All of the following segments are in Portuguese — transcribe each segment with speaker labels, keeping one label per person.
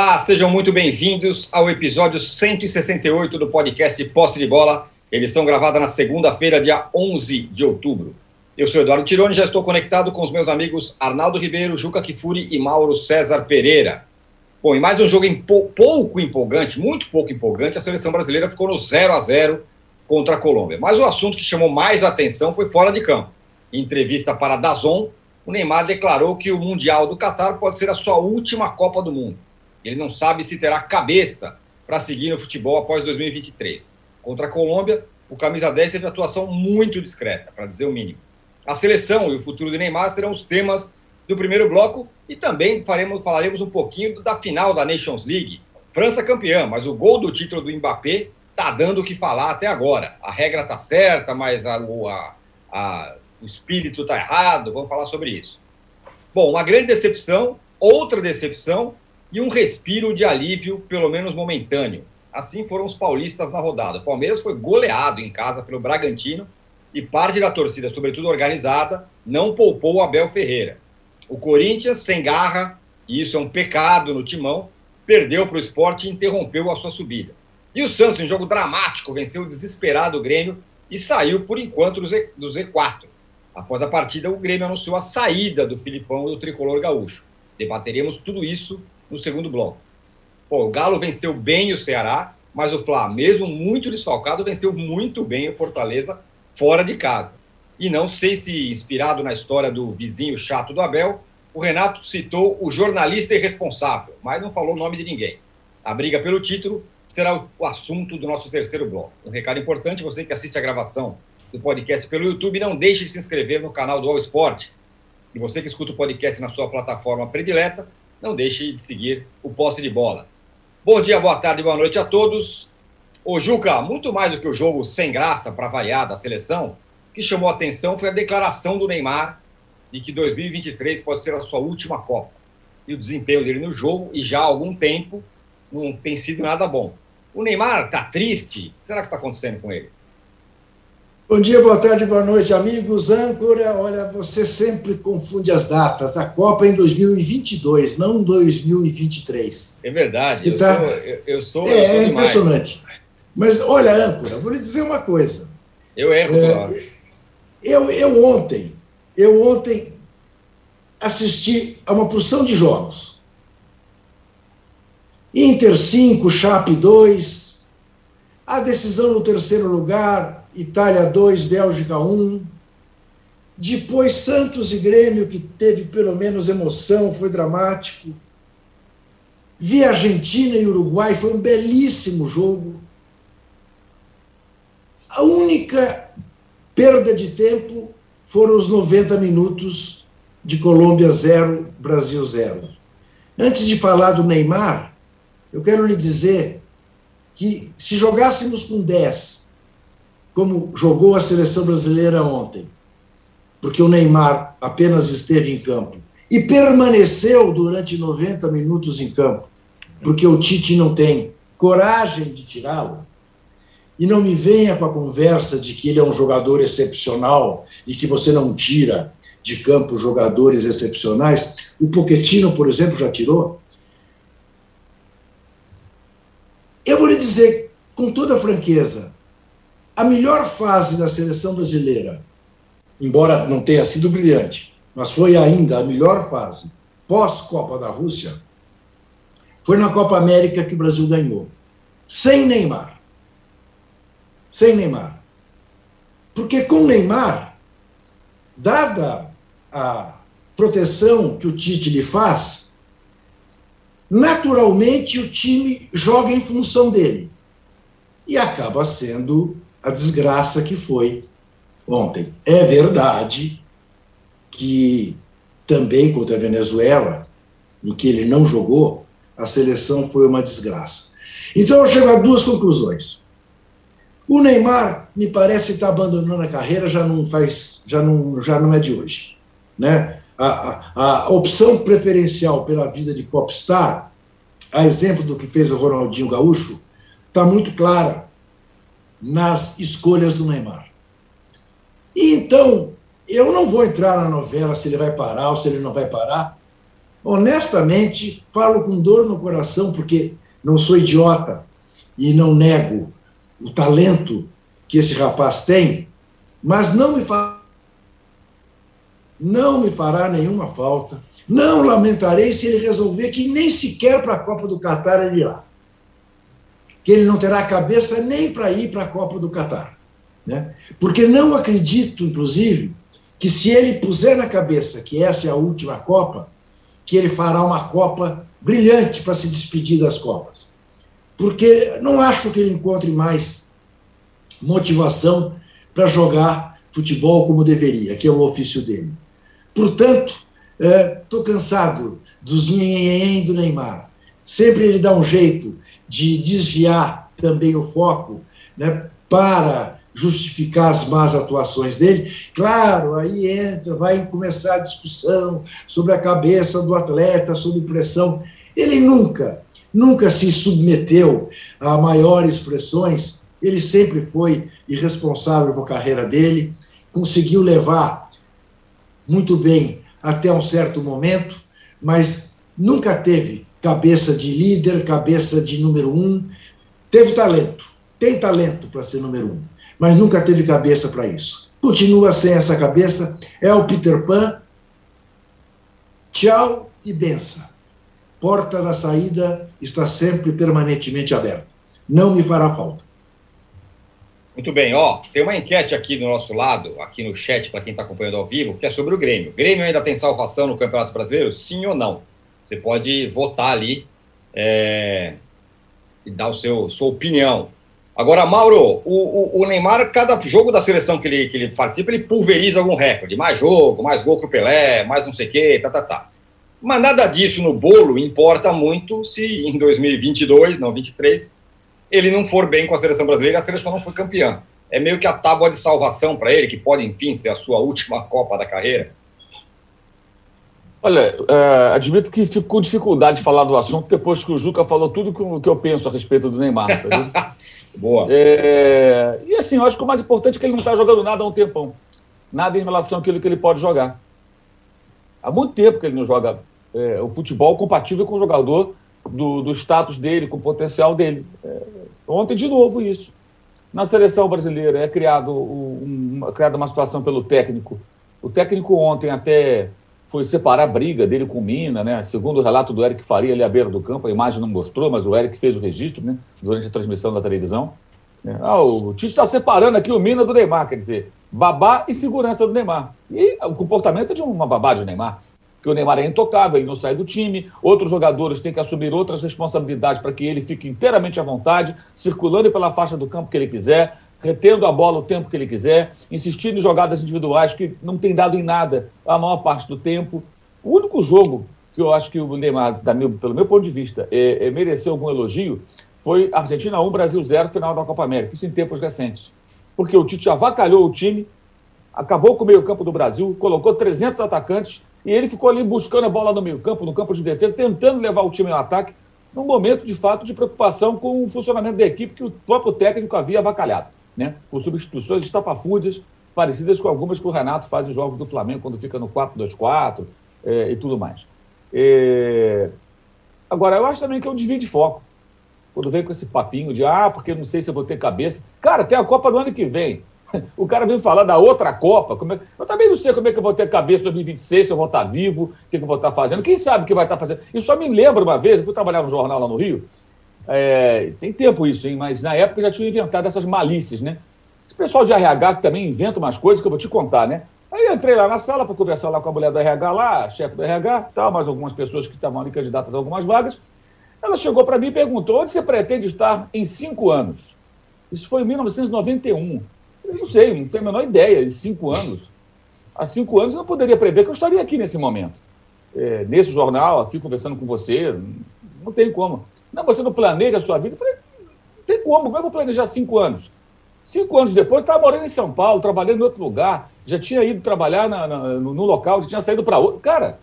Speaker 1: Olá, sejam muito bem-vindos ao episódio 168 do podcast Posse de Bola, edição gravada na segunda-feira, dia 11 de outubro. Eu sou Eduardo Tironi, já estou conectado com os meus amigos Arnaldo Ribeiro, Juca Kifuri e Mauro César Pereira. Bom, em mais um jogo pouco empolgante, muito pouco empolgante, a seleção brasileira ficou no 0 a 0 contra a Colômbia. Mas o assunto que chamou mais atenção foi fora de campo. Em entrevista para a Dazon, o Neymar declarou que o Mundial do Catar pode ser a sua última Copa do Mundo. Ele não sabe se terá cabeça para seguir no futebol após 2023. Contra a Colômbia, o camisa 10 teve atuação muito discreta, para dizer o mínimo. A seleção e o futuro de Neymar serão os temas do primeiro bloco e também faremos, falaremos um pouquinho da final da Nations League. França campeã, mas o gol do título do Mbappé tá dando o que falar até agora. A regra tá certa, mas a, a, a, o espírito tá errado. Vamos falar sobre isso. Bom, uma grande decepção, outra decepção e um respiro de alívio, pelo menos momentâneo. Assim foram os paulistas na rodada. O Palmeiras foi goleado em casa pelo Bragantino e parte da torcida, sobretudo organizada, não poupou o Abel Ferreira. O Corinthians, sem garra, e isso é um pecado no timão, perdeu para o esporte e interrompeu a sua subida. E o Santos, em jogo dramático, venceu o desesperado Grêmio e saiu, por enquanto, do, Z, do Z4. Após a partida, o Grêmio anunciou a saída do Filipão do tricolor gaúcho. Debateremos tudo isso no segundo bloco. Pô, o Galo venceu bem o Ceará, mas o Flá, mesmo muito desfalcado, venceu muito bem o Fortaleza fora de casa. E não sei se inspirado na história do vizinho chato do Abel, o Renato citou o jornalista irresponsável, mas não falou o nome de ninguém. A briga pelo título será o assunto do nosso terceiro bloco. Um recado importante: você que assiste a gravação do podcast pelo YouTube, não deixe de se inscrever no canal do All Sport. E você que escuta o podcast na sua plataforma predileta, não deixe de seguir o posse de bola. Bom dia, boa tarde, boa noite a todos. Ô Juca, muito mais do que o jogo sem graça para variar da seleção, o que chamou a atenção foi a declaração do Neymar de que 2023 pode ser a sua última Copa. E o desempenho dele no jogo, e já há algum tempo, não tem sido nada bom. O Neymar está triste? O que será que está acontecendo com ele?
Speaker 2: Bom dia, boa tarde, boa noite, amigos. Âncora, olha, você sempre confunde as datas. A Copa é em 2022, não 2023.
Speaker 1: É verdade. Eu, tá... sou, eu, eu sou.
Speaker 2: É, eu sou é impressionante. Mas, olha, Âncora, vou lhe dizer uma coisa.
Speaker 1: Eu erro, é,
Speaker 2: eu, eu ontem, eu ontem assisti a uma porção de jogos. Inter 5, Chape 2, a decisão no terceiro lugar, Itália 2, Bélgica 1. Depois Santos e Grêmio, que teve pelo menos emoção, foi dramático. Vi Argentina e Uruguai, foi um belíssimo jogo. A única perda de tempo foram os 90 minutos de Colômbia 0, Brasil 0. Antes de falar do Neymar, eu quero lhe dizer que se jogássemos com 10 como jogou a seleção brasileira ontem, porque o Neymar apenas esteve em campo e permaneceu durante 90 minutos em campo, porque o Tite não tem coragem de tirá-lo. E não me venha com a conversa de que ele é um jogador excepcional e que você não tira de campo jogadores excepcionais. O Pochettino, por exemplo, já tirou. Eu vou lhe dizer com toda franqueza, a melhor fase da seleção brasileira, embora não tenha sido brilhante, mas foi ainda a melhor fase pós-Copa da Rússia, foi na Copa América que o Brasil ganhou. Sem Neymar. Sem Neymar. Porque com Neymar, dada a proteção que o Tite lhe faz, naturalmente o time joga em função dele. E acaba sendo a desgraça que foi ontem. É verdade que também contra a Venezuela, em que ele não jogou, a seleção foi uma desgraça. Então eu chego a duas conclusões. O Neymar me parece estar abandonando a carreira, já não faz, já não, já não é de hoje, né? A, a, a opção preferencial pela vida de popstar, a exemplo do que fez o Ronaldinho Gaúcho, está muito clara nas escolhas do Neymar. E então, eu não vou entrar na novela se ele vai parar ou se ele não vai parar, honestamente, falo com dor no coração, porque não sou idiota e não nego o talento que esse rapaz tem, mas não me fa... não me fará nenhuma falta. Não lamentarei se ele resolver que nem sequer para a Copa do Catar ele irá. Que ele não terá cabeça nem para ir para a Copa do Catar. Né? Porque não acredito, inclusive, que se ele puser na cabeça que essa é a última Copa, que ele fará uma Copa brilhante para se despedir das Copas. Porque não acho que ele encontre mais motivação para jogar futebol como deveria, que é o ofício dele. Portanto, estou é, cansado dos nhenhenhen do Neymar. Sempre ele dá um jeito de desviar também o foco né, para justificar as más atuações dele. Claro, aí entra, vai começar a discussão sobre a cabeça do atleta, sobre pressão. Ele nunca, nunca se submeteu a maiores pressões, ele sempre foi irresponsável com a carreira dele, conseguiu levar muito bem até um certo momento, mas nunca teve cabeça de líder, cabeça de número um. Teve talento, tem talento para ser número um mas nunca teve cabeça para isso. Continua sem essa cabeça, é o Peter Pan. Tchau e benção. Porta da saída está sempre permanentemente aberta. Não me fará falta.
Speaker 1: Muito bem, ó, tem uma enquete aqui do nosso lado, aqui no chat, para quem está acompanhando ao vivo, que é sobre o Grêmio. Grêmio ainda tem salvação no Campeonato Brasileiro? Sim ou não? Você pode votar ali é, e dar o seu sua opinião. Agora, Mauro, o, o, o, Neymar, cada jogo da seleção que ele, que ele participa, ele pulveriza algum recorde. Mais jogo, mais gol que o Pelé, mais não sei o quê, tá, tá, tá. Mas nada disso no bolo importa muito se em 2022, não 23, ele não for bem com a seleção brasileira e a seleção não for campeã. É meio que a tábua de salvação para ele, que pode, enfim, ser a sua última Copa da carreira.
Speaker 3: Olha, é, admito que fico com dificuldade de falar do assunto depois que o Juca falou tudo o que eu penso a respeito do Neymar. Tá Boa. É, e assim, eu acho que o mais importante é que ele não está jogando nada há um tempão. Nada em relação àquilo que ele pode jogar. Há muito tempo que ele não joga é, o futebol compatível com o jogador do, do status dele, com o potencial dele. É, ontem, de novo, isso. Na seleção brasileira é criado um, criada uma situação pelo técnico. O técnico ontem até foi separar a briga dele com Mina, né? Segundo o relato do Eric Faria ali à beira do campo, a imagem não mostrou, mas o Eric fez o registro, né? Durante a transmissão da televisão. Ah, o Tite está separando aqui o Mina do Neymar, quer dizer, babá e segurança do Neymar. E o comportamento de uma babá de Neymar. Que o Neymar é intocável, ele não sai do time, outros jogadores têm que assumir outras responsabilidades para que ele fique inteiramente à vontade, circulando pela faixa do campo que ele quiser, retendo a bola o tempo que ele quiser, insistindo em jogadas individuais que não tem dado em nada a maior parte do tempo. O único jogo que eu acho que o Neymar, meu, pelo meu ponto de vista, é, é, mereceu algum elogio foi Argentina 1, Brasil 0, final da Copa América, isso em tempos recentes. Porque o Tite avacalhou o time, acabou com o meio-campo do Brasil, colocou 300 atacantes e ele ficou ali buscando a bola no meio-campo, no campo de defesa, tentando levar o time ao ataque, num momento de fato de preocupação com o funcionamento da equipe que o próprio técnico havia avacalhado né, com substituições estapafúrdias, parecidas com algumas que o Renato faz em jogos do Flamengo, quando fica no 4-2-4 é, e tudo mais. É... Agora, eu acho também que é um desvio de foco. Quando vem com esse papinho de, ah, porque não sei se eu vou ter cabeça. Cara, tem a Copa do ano que vem. O cara vem falar da outra Copa. Como é... Eu também não sei como é que eu vou ter cabeça em 2026, se eu vou estar vivo, o que, eu vou estar fazendo. Quem sabe o que vai estar fazendo? Isso só me lembra uma vez, eu fui trabalhar no jornal lá no Rio, é, tem tempo isso, hein? mas na época já tinham inventado essas malícias, né? O pessoal de RH também inventa umas coisas que eu vou te contar, né? Aí eu entrei lá na sala para conversar lá com a mulher do RH lá, chefe do RH, tal, mais algumas pessoas que estavam ali candidatas a algumas vagas. Ela chegou para mim e perguntou: onde você pretende estar em cinco anos? Isso foi em 1991. Eu não sei, não tenho a menor ideia, em cinco anos. Há cinco anos eu não poderia prever que eu estaria aqui nesse momento. É, nesse jornal, aqui conversando com você, não tem como. Não, você não planeja a sua vida? Eu falei, tem como, como é eu vou planejar cinco anos? Cinco anos depois, estava morando em São Paulo, trabalhando em outro lugar, já tinha ido trabalhar na, na, no, no, local, já tinha saído para outro. Cara,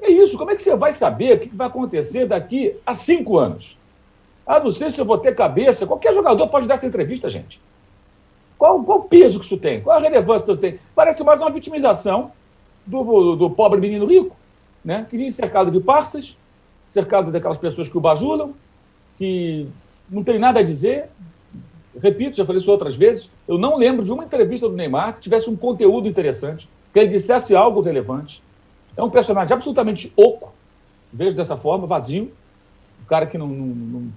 Speaker 3: é isso. Como é que você vai saber o que vai acontecer daqui a cinco anos? Ah, não sei se eu vou ter cabeça. Qualquer jogador pode dar essa entrevista, gente. Qual, qual o peso que isso tem? Qual a relevância que isso tem? Parece mais uma vitimização do, do, do pobre menino rico né? que vive cercado de parças, cercado daquelas pessoas que o bajulam, que não tem nada a dizer. Repito, já falei isso outras vezes, eu não lembro de uma entrevista do Neymar que tivesse um conteúdo interessante, que ele dissesse algo relevante. É um personagem absolutamente oco, vejo dessa forma, vazio, um cara que não, não, não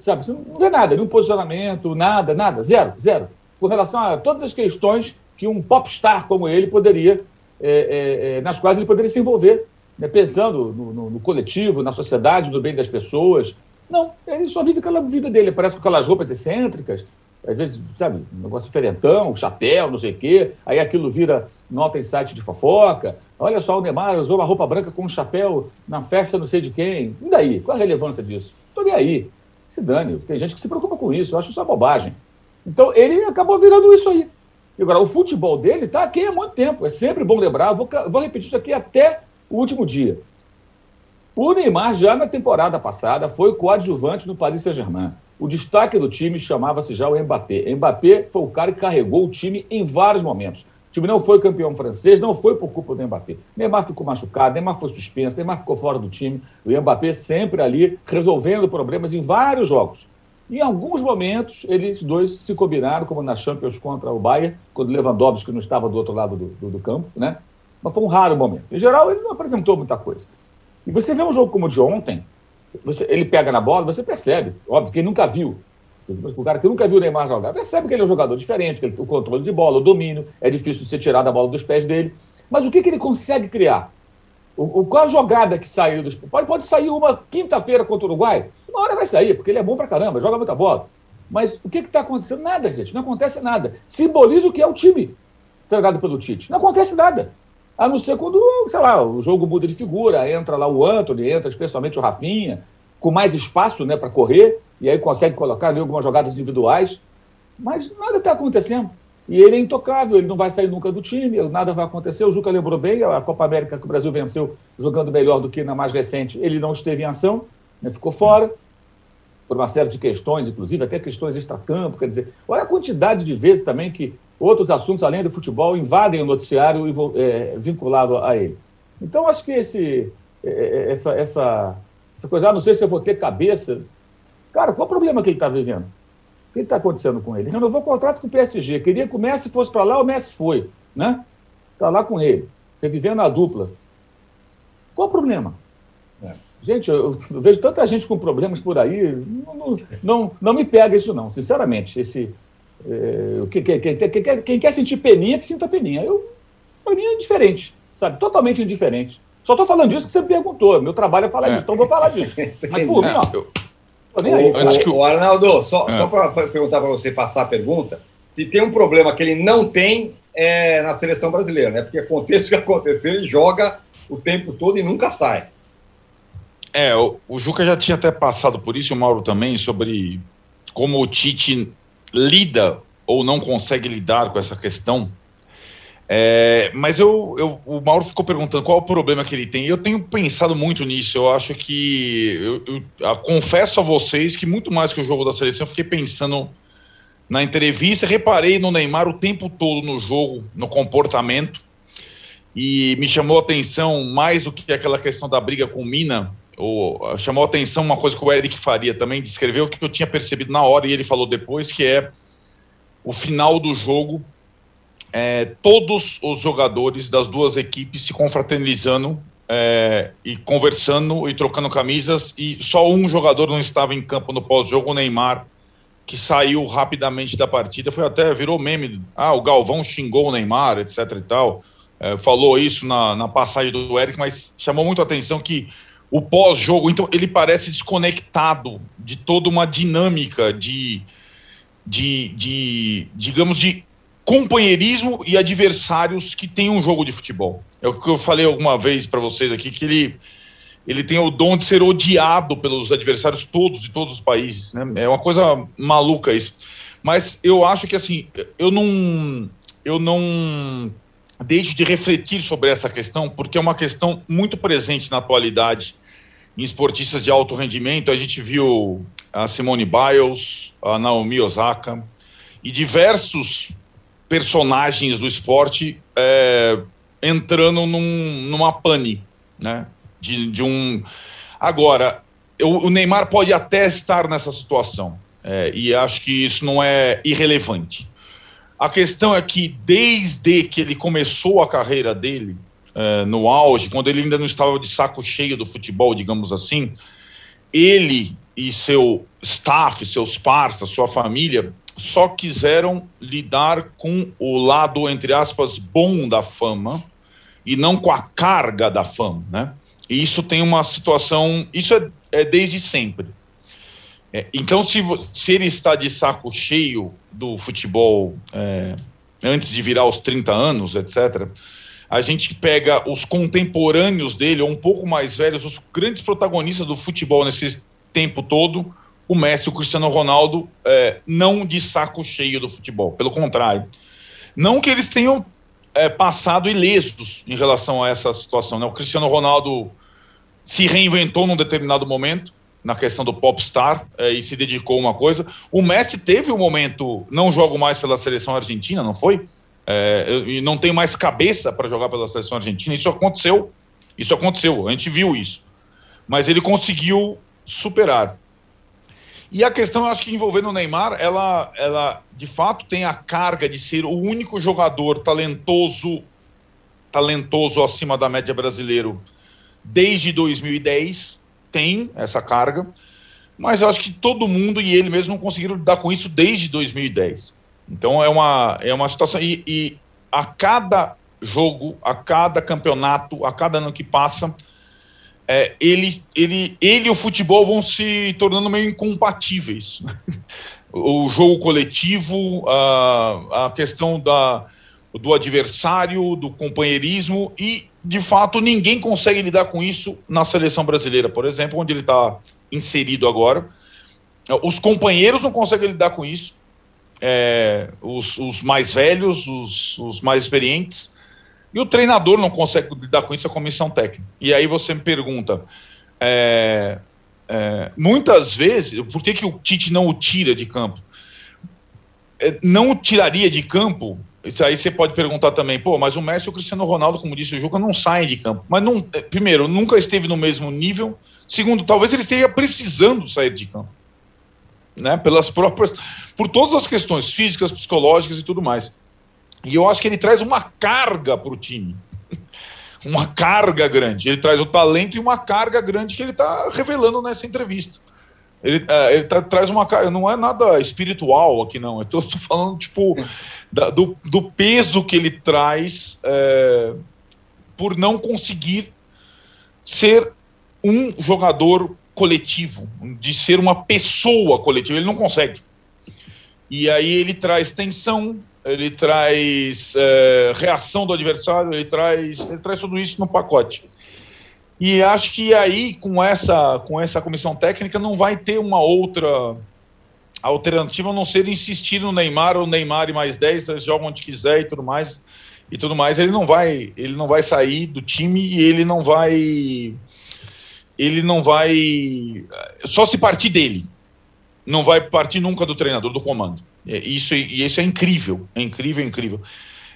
Speaker 3: sabe, não vê nada, nenhum posicionamento, nada, nada, zero, zero. Com relação a todas as questões que um popstar como ele poderia, é, é, nas quais ele poderia se envolver, né, pensando no, no, no, coletivo, na sociedade, no bem das pessoas. Não, ele só vive aquela vida dele, parece com aquelas roupas excêntricas, às vezes, sabe, um negócio diferentão, chapéu, não sei o quê, aí aquilo vira nota em site de fofoca. Olha só, o Neymar usou uma roupa branca com um chapéu na festa não sei de quem. E daí? Qual a relevância disso? Estou nem aí. Se dane. Tem gente que se preocupa com isso. Eu acho isso uma bobagem. Então, ele acabou virando isso aí. E agora, o futebol dele está aqui há muito tempo. É sempre bom lembrar. Vou, vou repetir isso aqui até o último dia. O Neymar, já na temporada passada, foi coadjuvante no Paris Saint-Germain. O destaque do time chamava-se já o Mbappé. Mbappé foi o cara que carregou o time em vários momentos. O time não foi campeão francês, não foi por culpa do Mbappé. Neymar ficou machucado, Neymar foi suspenso, Neymar ficou fora do time. O Mbappé sempre ali resolvendo problemas em vários jogos. Em alguns momentos, eles dois se combinaram, como na Champions contra o Bayern, quando Lewandowski não estava do outro lado do, do, do campo, né? Mas foi um raro momento. Em geral, ele não apresentou muita coisa. E você vê um jogo como o de ontem, você, ele pega na bola, você percebe, óbvio, que ele nunca viu. O cara que nunca viu o Neymar jogar, percebe que ele é um jogador diferente, que ele o controle de bola, o domínio, é difícil de ser tirado a bola dos pés dele. Mas o que, que ele consegue criar? O, o, qual a jogada que saiu dos. Pode, pode sair uma quinta-feira contra o Uruguai? Uma hora vai sair, porque ele é bom pra caramba, joga muita bola. Mas o que está acontecendo? Nada, gente. Não acontece nada. Simboliza o que é o time treinado pelo Tite. Não acontece nada. A não ser quando, sei lá, o jogo muda de figura, entra lá o Anthony, entra especialmente o Rafinha, com mais espaço né, para correr, e aí consegue colocar ali algumas jogadas individuais. Mas nada está acontecendo. E ele é intocável, ele não vai sair nunca do time, nada vai acontecer. O Juca lembrou bem, a Copa América que o Brasil venceu jogando melhor do que na mais recente, ele não esteve em ação, né, ficou fora, por uma série de questões, inclusive até questões extra-campo. Quer dizer, olha a quantidade de vezes também que outros assuntos além do futebol invadem o noticiário é, vinculado a ele. Então, acho que esse, é, é, essa, essa, essa coisa, ah, não sei se eu vou ter cabeça. Cara, qual o problema que ele está vivendo? O que está acontecendo com ele? Renovou o contrato com o PSG. Queria que o Messi fosse para lá, o Messi foi. Né? Está lá com ele, revivendo a dupla. Qual o problema? É. Gente, eu, eu, vejo tanta gente com problemas por aí, não, não, não, não me pega isso não, sinceramente. Esse, é, quem, quem, quem, quem, quer sentir peninha, que sinta peninha. Eu, mim é indiferente, sabe? Totalmente indiferente. Só estou falando disso que você me perguntou. Meu trabalho é falar é. disso, então vou falar disso. Mas por mim, ó.
Speaker 1: O, o, Arnaldo, só, é. só para perguntar para você passar a pergunta, se tem um problema que ele não tem é na seleção brasileira, né? Porque aconteça o que acontecer, ele joga o tempo todo e nunca sai.
Speaker 4: É, o, o Juca já tinha até passado por isso, o Mauro também, sobre como o Tite lida ou não consegue lidar com essa questão. É, mas eu, eu, o Mauro ficou perguntando qual é o problema que ele tem. Eu tenho pensado muito nisso. Eu acho que. Eu, eu, confesso a vocês que, muito mais que o jogo da seleção, eu fiquei pensando na entrevista. Reparei no Neymar o tempo todo no jogo, no comportamento. E me chamou a atenção mais do que aquela questão da briga com o Mina. Ou, chamou a atenção uma coisa que o Eric Faria também descreveu, que eu tinha percebido na hora e ele falou depois, que é o final do jogo é, todos os jogadores das duas equipes se confraternizando é, e conversando e trocando camisas, e só um jogador não estava em campo no pós-jogo, o Neymar, que saiu rapidamente da partida, foi até, virou meme, ah, o Galvão xingou o Neymar, etc e tal, é, falou isso na, na passagem do Eric, mas chamou muito a atenção que o pós-jogo, então ele parece desconectado de toda uma dinâmica de, de, de digamos, de companheirismo e adversários que tem um jogo de futebol. É o que eu falei alguma vez para vocês aqui, que ele, ele tem o dom de ser odiado pelos adversários todos de todos os países. Né? É uma coisa maluca isso. Mas eu acho que assim, eu não, eu não deixo de refletir sobre essa questão, porque é uma questão muito presente na atualidade em esportistas de alto rendimento. A gente viu a Simone Biles, a Naomi Osaka e diversos personagens do esporte é, entrando num, numa pane, né? De, de um. Agora, eu, o Neymar pode até estar nessa situação. É, e acho que isso não é irrelevante. A questão é que, desde que ele começou a carreira dele, é, no auge, quando ele ainda não estava de saco cheio do futebol, digamos assim, ele e seu staff, seus parceiros, sua família, só quiseram lidar com o lado, entre aspas, bom da fama e não com a carga da fama, né? E isso tem uma situação, isso é, é desde sempre. É, então, se, se ele está de saco cheio do futebol é, antes de virar os 30 anos, etc., a gente pega os contemporâneos dele, ou um pouco mais velhos, os grandes protagonistas do futebol nesse tempo todo, o Messi e o Cristiano Ronaldo, é, não de saco cheio do futebol, pelo contrário. Não que eles tenham é, passado ilesos em relação a essa situação. Né? O Cristiano Ronaldo se reinventou num determinado momento, na questão do popstar, é, e se dedicou a uma coisa. O Messi teve um momento, não jogo mais pela seleção argentina, não foi? É, e não tem mais cabeça para jogar pela seleção argentina. Isso aconteceu. Isso aconteceu, a gente viu isso. Mas ele conseguiu superar. E a questão, eu acho que envolvendo o Neymar, ela, ela de fato tem a carga de ser o único jogador talentoso, talentoso acima da média brasileiro desde 2010. Tem essa carga, mas eu acho que todo mundo e ele mesmo não conseguiram lidar com isso desde 2010. Então é uma, é uma situação. E, e a cada jogo, a cada campeonato, a cada ano que passa, é, ele, ele, ele e o futebol vão se tornando meio incompatíveis. o jogo coletivo, a, a questão da, do adversário, do companheirismo, e de fato ninguém consegue lidar com isso na seleção brasileira, por exemplo, onde ele está inserido agora. Os companheiros não conseguem lidar com isso, é, os, os, mais velhos, os, os mais experientes. E o treinador não consegue lidar com isso, a comissão técnica. E aí você me pergunta, é, é, muitas vezes, por que, que o Tite não o tira de campo? É, não o tiraria de campo, isso aí você pode perguntar também, pô, mas o Messi e o Cristiano Ronaldo, como disse o Juca, não saem de campo. Mas, não, é, primeiro, nunca esteve no mesmo nível. Segundo, talvez ele esteja precisando sair de campo. Né, pelas próprias, por todas as questões físicas, psicológicas e tudo mais. E eu acho que ele traz uma carga para o time. uma carga grande. Ele traz o talento e uma carga grande que ele está revelando nessa entrevista. Ele, é, ele tá, traz uma não é nada espiritual aqui, não. Eu tô falando, tipo, da, do, do, peso que ele traz é, por não conseguir ser um jogador coletivo, de ser uma pessoa coletiva. Ele não consegue. E aí ele traz tensão, ele traz é, reação do adversário, ele traz, ele traz tudo isso no pacote. E acho que aí, com essa, com essa comissão técnica, não vai ter uma outra alternativa a não ser insistir no Neymar, ou Neymar e mais 10, joga onde quiser e tudo mais. E tudo mais, ele não vai, ele não vai sair do time e ele não vai ele não vai só se partir dele. Não vai partir nunca do treinador, do comando. É, isso, e isso é incrível, é incrível, é incrível.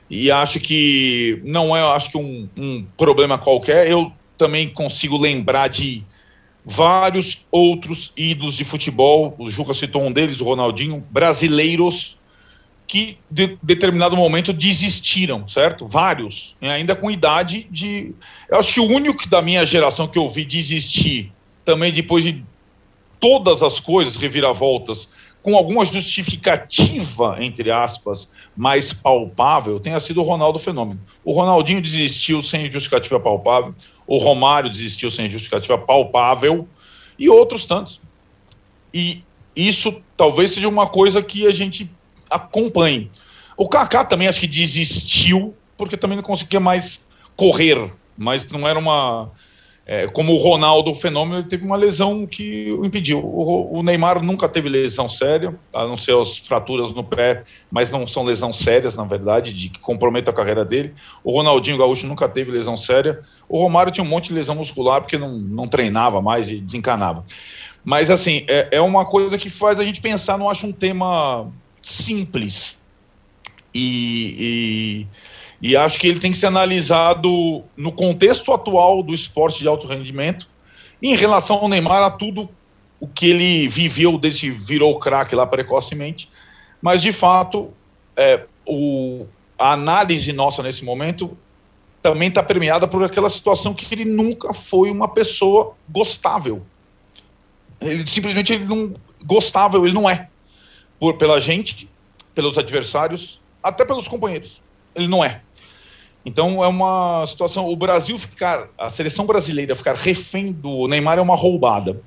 Speaker 4: E acho que não é, acho que um, um problema qualquer. Eu também consigo lembrar de vários outros ídolos de futebol. O Juca citou um deles, o Ronaldinho, brasileiros que de determinado momento desistiram, certo? Vários, ainda com idade de. Eu acho que o único da minha geração que eu vi desistir, também depois de todas as coisas, reviravoltas, com alguma justificativa, entre aspas, mais palpável, tenha sido o Ronaldo Fenômeno. O Ronaldinho desistiu sem justificativa palpável, o Romário desistiu sem justificativa palpável, e outros tantos. E isso talvez seja uma coisa que a gente acompanhe. O Kaká também acho que desistiu, porque também não conseguia mais correr, mas não era uma é, como o Ronaldo, o fenômeno, teve uma lesão que o impediu. O, o, Neymar nunca teve lesão séria, a não ser as fraturas no pé, mas não são lesões sérias, na verdade, de que comprometem a carreira dele. O Ronaldinho Gaúcho nunca teve lesão séria. O Romário tinha um monte de lesão muscular porque não, não treinava mais e desencanava. Mas, assim, é, é uma coisa que faz a gente pensar, não acho um tema simples. e, e, e acho que ele tem que ser analisado no contexto atual do esporte de alto rendimento. em relação ao Neymar, a tudo o que ele viveu desde virou craque lá precocemente, mas de fato é, o, a análise nossa nesse momento também está permeada por aquela situação que ele nunca foi uma pessoa gostável. Ele simplesmente ele não gostável, ele não é. Por, pela gente, pelos adversários, até pelos companheiros. Ele não é. Então é uma situação. O Brasil ficar, a seleção brasileira ficar refém do Neymar é uma roubada.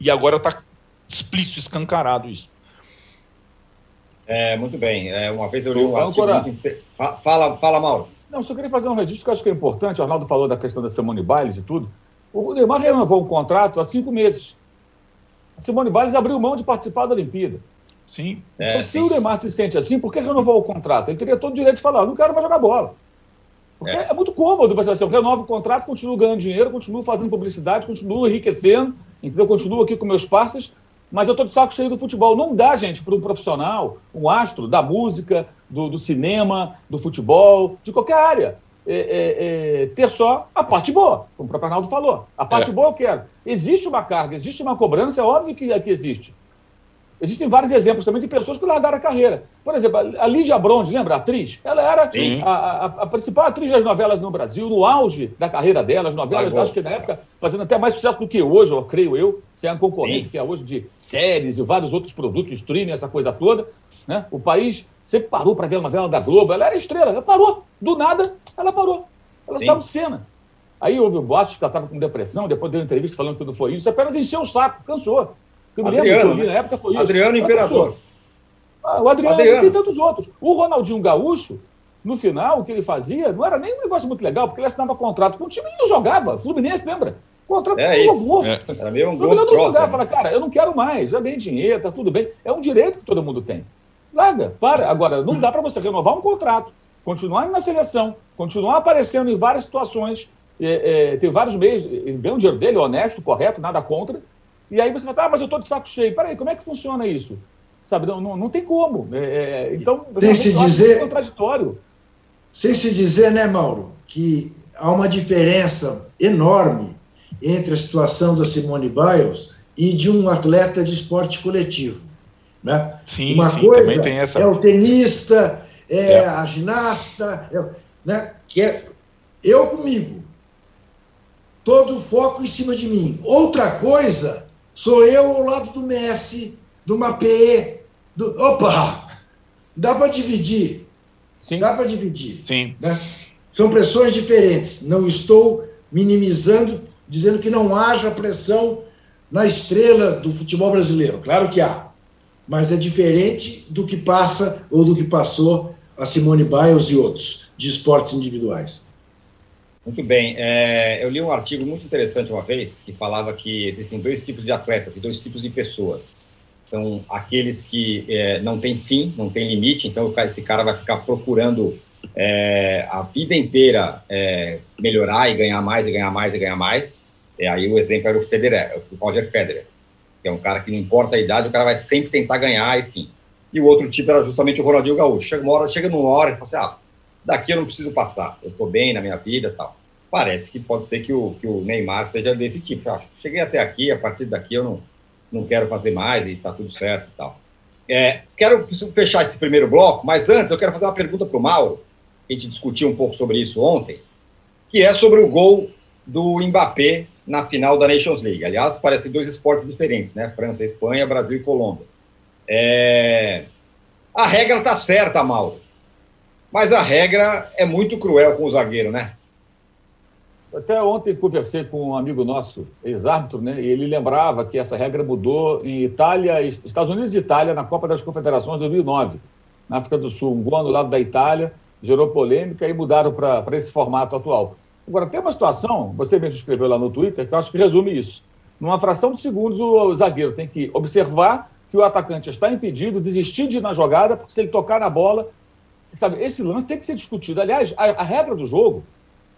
Speaker 4: E agora está explícito, escancarado isso.
Speaker 1: É, muito bem. É, uma vez eu li um artigo. Muito... Fala, fala, Mauro.
Speaker 3: Não, só queria fazer um registro que eu acho que é importante. O Arnaldo falou da questão da Simone Biles e tudo. O Neymar renovou um contrato há cinco meses. A Simone Biles abriu mão de participar da Olimpíada.
Speaker 4: Sim.
Speaker 3: É, então, se sim. o Neymar se sente assim, por que renovou o contrato? Ele teria todo o direito de falar: não quero mais jogar bola. É, é muito cômodo você assim, eu renovo o contrato, continuo ganhando dinheiro, continuo fazendo publicidade, continuo enriquecendo, entendeu? Continuo aqui com meus parceiros, mas eu estou de saco cheio do futebol. Não dá, gente, para um profissional, um astro da música, do, do cinema, do futebol, de qualquer área. É, é, é, ter só a parte boa, como o próprio Arnaldo falou. A parte é. boa eu quero. Existe uma carga, existe uma cobrança, é óbvio que, que existe. Existem vários exemplos também de pessoas que largaram a carreira. Por exemplo, a Lídia Bronde, lembra? A atriz? Ela era a, a, a, principal atriz das novelas no Brasil, no auge da carreira dela. As novelas, acho que na época, fazendo até mais sucesso do que hoje, eu creio eu, sem a concorrência Sim. que é hoje de séries e vários outros produtos, streaming, essa coisa toda. Né? O país sempre parou para ver a novela da Globo. Ela era estrela, ela parou. Do nada, ela parou. Ela Sim. saiu de cena. Aí houve o boato que ela estava com depressão, depois deu uma entrevista falando que não foi isso. Apenas encheu o saco, cansou.
Speaker 1: Eu me Adriano, lembro que eu li na época foi isso. Adriano Imperador.
Speaker 3: Ah, o Adriano, Adriano. tem tantos outros. O Ronaldinho Gaúcho, no final, o que ele fazia não era nem um negócio muito legal, porque ele assinava contrato com o time e não jogava. Fluminense, lembra? Contrato
Speaker 1: é,
Speaker 3: não jogou.
Speaker 1: É. Era meio um
Speaker 3: gol não jogava. Fala, cara, eu não quero mais, já dei dinheiro, tá tudo bem. É um direito que todo mundo tem. Larga, para. Agora, não dá para você renovar um contrato, continuar na seleção, continuar aparecendo em várias situações, é, é, tem vários meios, ganha o dinheiro dele, honesto, correto, nada contra, e aí você fala, ah, mas eu estou de saco cheio. Peraí, como é que funciona isso? Sabe, não, não, não tem como. É, é então,
Speaker 2: tem se dizer,
Speaker 3: contraditório.
Speaker 2: Sem se dizer, né, Mauro, que há uma diferença enorme entre a situação da Simone Biles e de um atleta de esporte coletivo. Né?
Speaker 4: Sim,
Speaker 2: uma
Speaker 4: sim,
Speaker 2: coisa
Speaker 4: essa...
Speaker 2: é o tenista, é, é. a ginasta, é, né? que é eu comigo. Todo o foco em cima de mim. Outra coisa Sou eu ao lado do Messi, do Mapé, do. Opa! Dá para dividir. Sim. Dá para dividir.
Speaker 4: Sim.
Speaker 2: Né? São pressões diferentes. Não estou minimizando, dizendo que não haja pressão na estrela do futebol brasileiro. Claro que há. Mas é diferente do que passa ou do que passou a Simone Biles e outros de esportes individuais.
Speaker 1: Muito bem. É, eu li um artigo muito interessante uma vez que falava que existem dois tipos de atletas e dois tipos de pessoas. São aqueles que é, não têm fim, não têm limite, então esse cara vai ficar procurando é, a vida inteira é, melhorar e ganhar mais e ganhar mais e ganhar mais. E aí o exemplo era o Federer, o Roger Federer, que é um cara que não importa a idade, o cara vai sempre tentar ganhar, enfim. E o outro tipo era justamente o Ronaldinho Gaúcho. Chega uma hora, chega numa hora e fala assim, ah, daqui eu não preciso passar, eu estou bem na minha vida tal. Parece que pode ser que o, que o Neymar seja desse tipo. Ah, cheguei até aqui, a partir daqui eu não, não quero fazer mais e está tudo certo e tal. É, quero fechar esse primeiro bloco, mas antes eu quero fazer uma pergunta para o Mauro, a gente discutiu um pouco sobre isso ontem, que é sobre o gol do Mbappé na final da Nations League. Aliás, parecem dois esportes diferentes, né? França, Espanha, Brasil e Colômbia. É... A regra está certa, Mauro. Mas a regra é muito cruel com o zagueiro, né?
Speaker 3: Até ontem conversei com um amigo nosso, ex-árbitro, né? E ele lembrava que essa regra mudou em Itália, Estados Unidos e Itália, na Copa das Confederações de 2009, na África do Sul. Um gol no lado da Itália, gerou polêmica e mudaram para esse formato atual. Agora, tem uma situação, você mesmo escreveu lá no Twitter, que eu acho que resume isso. Numa fração de segundos, o zagueiro tem que observar que o atacante está impedido, desistir de ir na jogada, porque se ele tocar na bola, sabe, esse lance tem que ser discutido. Aliás, a, a regra do jogo,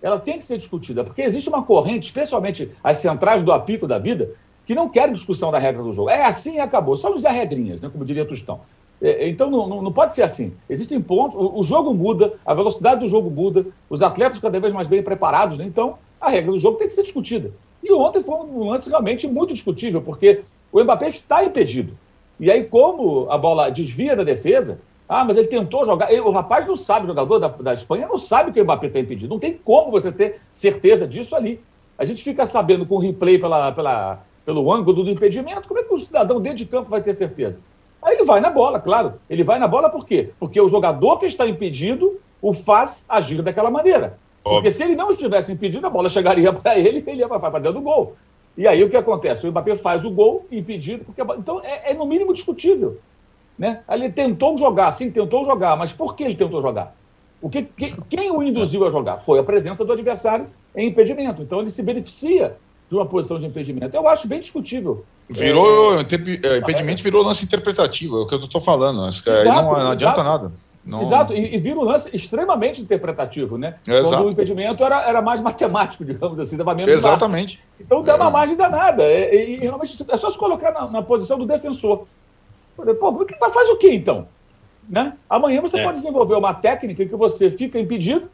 Speaker 3: ela tem que ser discutida, porque existe uma corrente, especialmente as centrais do apito da vida, que não querem discussão da regra do jogo. É assim e acabou. Só usar regrinhas, né, como diria Tostão. É, então não, não, não, pode ser assim. Existem pontos, o, o, jogo muda, a velocidade do jogo muda, os atletas cada vez mais bem preparados, né? então a regra do jogo tem que ser discutida. E ontem foi um lance realmente muito discutível, porque o Mbappé está impedido. E aí, como a bola desvia da defesa, ah, mas ele tentou jogar. O rapaz não sabe, o jogador da, da Espanha não sabe que o Mbappé está impedido. Não tem como você ter certeza disso ali. A gente fica sabendo com o replay pela, pela, pelo ângulo do impedimento. Como é que o cidadão dentro de campo vai ter certeza? Aí ele vai na bola, claro. Ele vai na bola por quê? Porque o jogador que está impedido o faz agir daquela maneira. Porque se ele não estivesse impedido, a bola chegaria para ele e ele ia para dentro do gol. E aí o que acontece? O Mbappé faz o gol impedido, porque então é, é, no mínimo discutível. Né? Ele tentou jogar, sim, tentou jogar, mas por que ele tentou jogar? O que, que, quem o induziu a jogar? Foi a presença do adversário em impedimento. Então ele se beneficia de uma posição de impedimento. Eu acho bem discutível.
Speaker 4: Virou é... é impedimento, virou lance interpretativo, é o que eu estou falando. Acho que exato, não, não adianta nada. Não...
Speaker 3: Exato, e, e, vira um lance extremamente interpretativo, né?
Speaker 4: Exato.
Speaker 3: Quando o impedimento era, era mais matemático, digamos assim, dava menos.
Speaker 4: Exatamente.
Speaker 3: Margem. Então dá é. uma margem danada. E, e, realmente é só se colocar na, na posição do defensor. Pô, mas faz o quê então? Né? Amanhã você é. pode desenvolver uma técnica em que você fica impedido,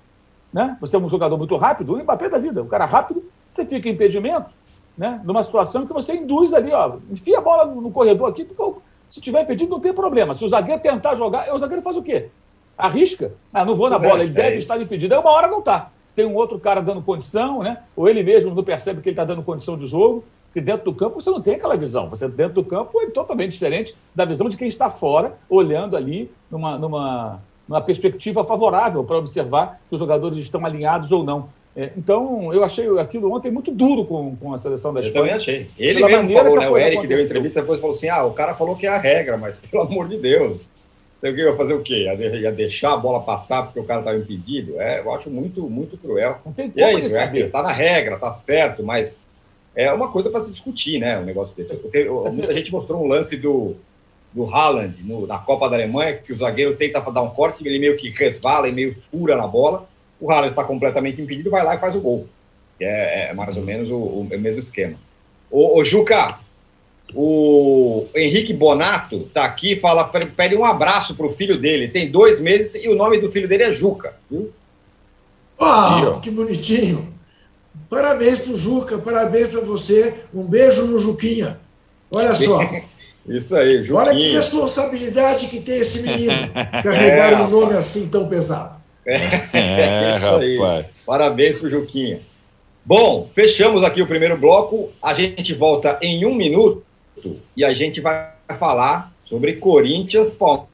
Speaker 3: né? Você é um jogador muito rápido, o Mbappé da vida, um cara rápido, você fica em impedimento, né? Numa situação que você induz ali, ó, enfia a bola no corredor aqui, porque se tiver impedido não tem problema. Se o zagueiro tentar jogar, o zagueiro faz o quê? Arrisca? Ah, não vou na bola, ele é, deve é estar impedido. Aí uma hora não está. Tem um outro cara dando condição, né? Ou ele mesmo não percebe que ele está dando condição de jogo. Porque dentro do campo você não tem aquela visão. Você dentro do campo é totalmente diferente da visão de quem está fora, olhando ali numa, numa, numa perspectiva favorável para observar que os jogadores estão alinhados ou não. É, então, eu achei aquilo ontem muito duro com, com a seleção da Espanha.
Speaker 1: Eu também achei. Ele mesmo falou, né? O Eric aconteceu. deu entrevista depois falou assim: ah, o cara falou que é a regra, mas pelo amor de Deus. Eu ia fazer o quê? Ia deixar a bola passar porque o cara estava impedido? É, eu acho muito, muito cruel.
Speaker 3: Não tem
Speaker 1: como e é isso, é, tá na regra, tá certo, mas é uma coisa para se discutir, né? Um negócio desse. Muita gente mostrou um lance do, do Haaland no, na Copa da Alemanha, que o zagueiro tenta dar um corte, ele meio que resvala e meio fura na bola. O Haaland está completamente impedido, vai lá e faz o gol. É, é mais ou menos o, o, mesmo esquema. O, o Juca, o Henrique Bonato está aqui, fala, pede um abraço para o filho dele. Tem dois meses e o nome do filho dele é Juca. Viu?
Speaker 2: Ah, que bonitinho. Parabéns para o Juca, parabéns para você. Um beijo no Juquinha. Olha só.
Speaker 1: Isso aí, Juquinha.
Speaker 2: Olha que responsabilidade que tem esse menino carregar é, um nome assim tão pesado.
Speaker 1: É, é rapaz. Parabéns para o Juquinha. Bom, fechamos aqui o primeiro bloco. A gente volta em um minuto e a gente vai falar sobre Corinthians, Palmeiras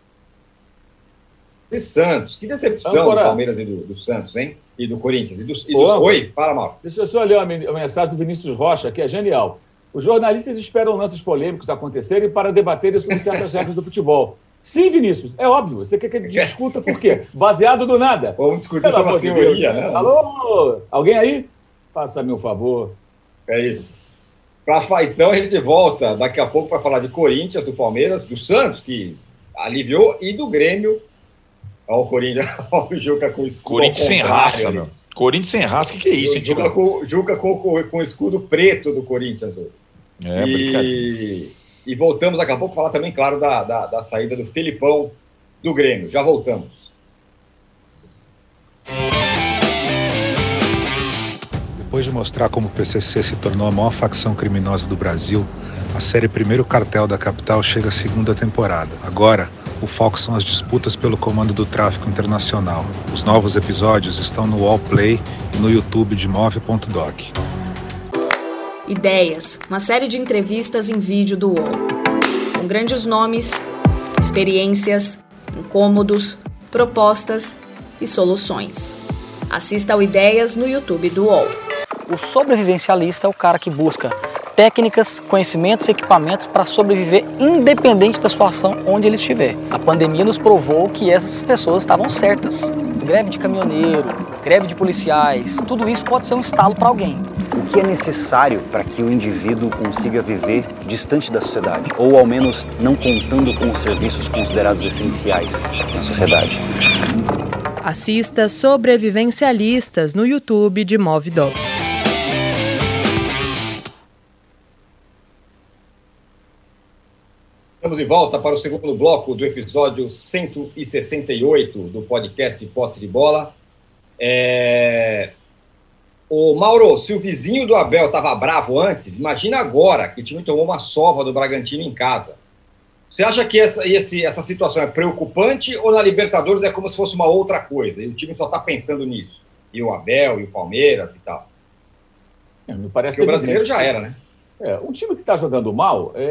Speaker 1: e Santos. Que decepção do Palmeiras e do, do, Santos, hein? E do Corinthians. E do, e do... Oi, fala, mal.
Speaker 3: Deixa eu só ler a mensagem do Vinícius Rocha, que é genial. Os jornalistas esperam lances polêmicos acontecerem para debaterem sobre certas regras do futebol. Sim, Vinícius, é óbvio. Você quer que a gente discuta por quê? Baseado no nada.
Speaker 1: Vamos discutir sobre a teoria, né?
Speaker 3: Alô? Alguém aí? Faça-me um favor.
Speaker 1: É isso. Para então a gente volta daqui a pouco para falar de Corinthians, do Palmeiras, do Santos, que aliviou, e do Grêmio. Olha o Corinthians, olha o Juca com escudo.
Speaker 4: Corinthians sem raça, meu. Corinthians sem raça, o que, que é isso,
Speaker 1: hein, Juca com, Juca com, com, com o escudo preto do Corinthians hoje.
Speaker 4: É,
Speaker 1: e, e voltamos daqui a pouco para falar também, claro, da, da, da saída do Felipão do Grêmio. Já voltamos.
Speaker 5: Depois de mostrar como o PCC se tornou a maior facção criminosa do Brasil, a série Primeiro Cartel da Capital chega à segunda temporada. Agora, o foco são as disputas pelo comando do tráfico internacional. Os novos episódios estão no Wallplay e no YouTube de Move.doc.
Speaker 6: Ideias, uma série de entrevistas em vídeo do UOL. Com grandes nomes, experiências, incômodos, propostas e soluções. Assista ao Ideias no YouTube do UOL.
Speaker 7: O sobrevivencialista é o cara que busca técnicas, conhecimentos e equipamentos para sobreviver independente da situação onde ele estiver. A pandemia nos provou que essas pessoas estavam certas. Greve de caminhoneiro, greve de policiais, tudo isso pode ser um estalo para alguém.
Speaker 8: O que é necessário para que o indivíduo consiga viver distante da sociedade, ou ao menos não contando com os serviços considerados essenciais na sociedade?
Speaker 6: Assista Sobrevivencialistas no YouTube de Movidoc.
Speaker 1: Estamos de volta para o segundo bloco do episódio 168 do podcast Posse de Bola. É... O Mauro, se o vizinho do Abel estava bravo antes, imagina agora que o time tomou uma sova do Bragantino em casa. Você acha que essa, esse, essa situação é preocupante ou na Libertadores é como se fosse uma outra coisa e o time só está pensando nisso? E o Abel e o Palmeiras e tal?
Speaker 3: É, me parece Porque
Speaker 1: o brasileiro já era, né?
Speaker 3: É, um time que está jogando mal, é,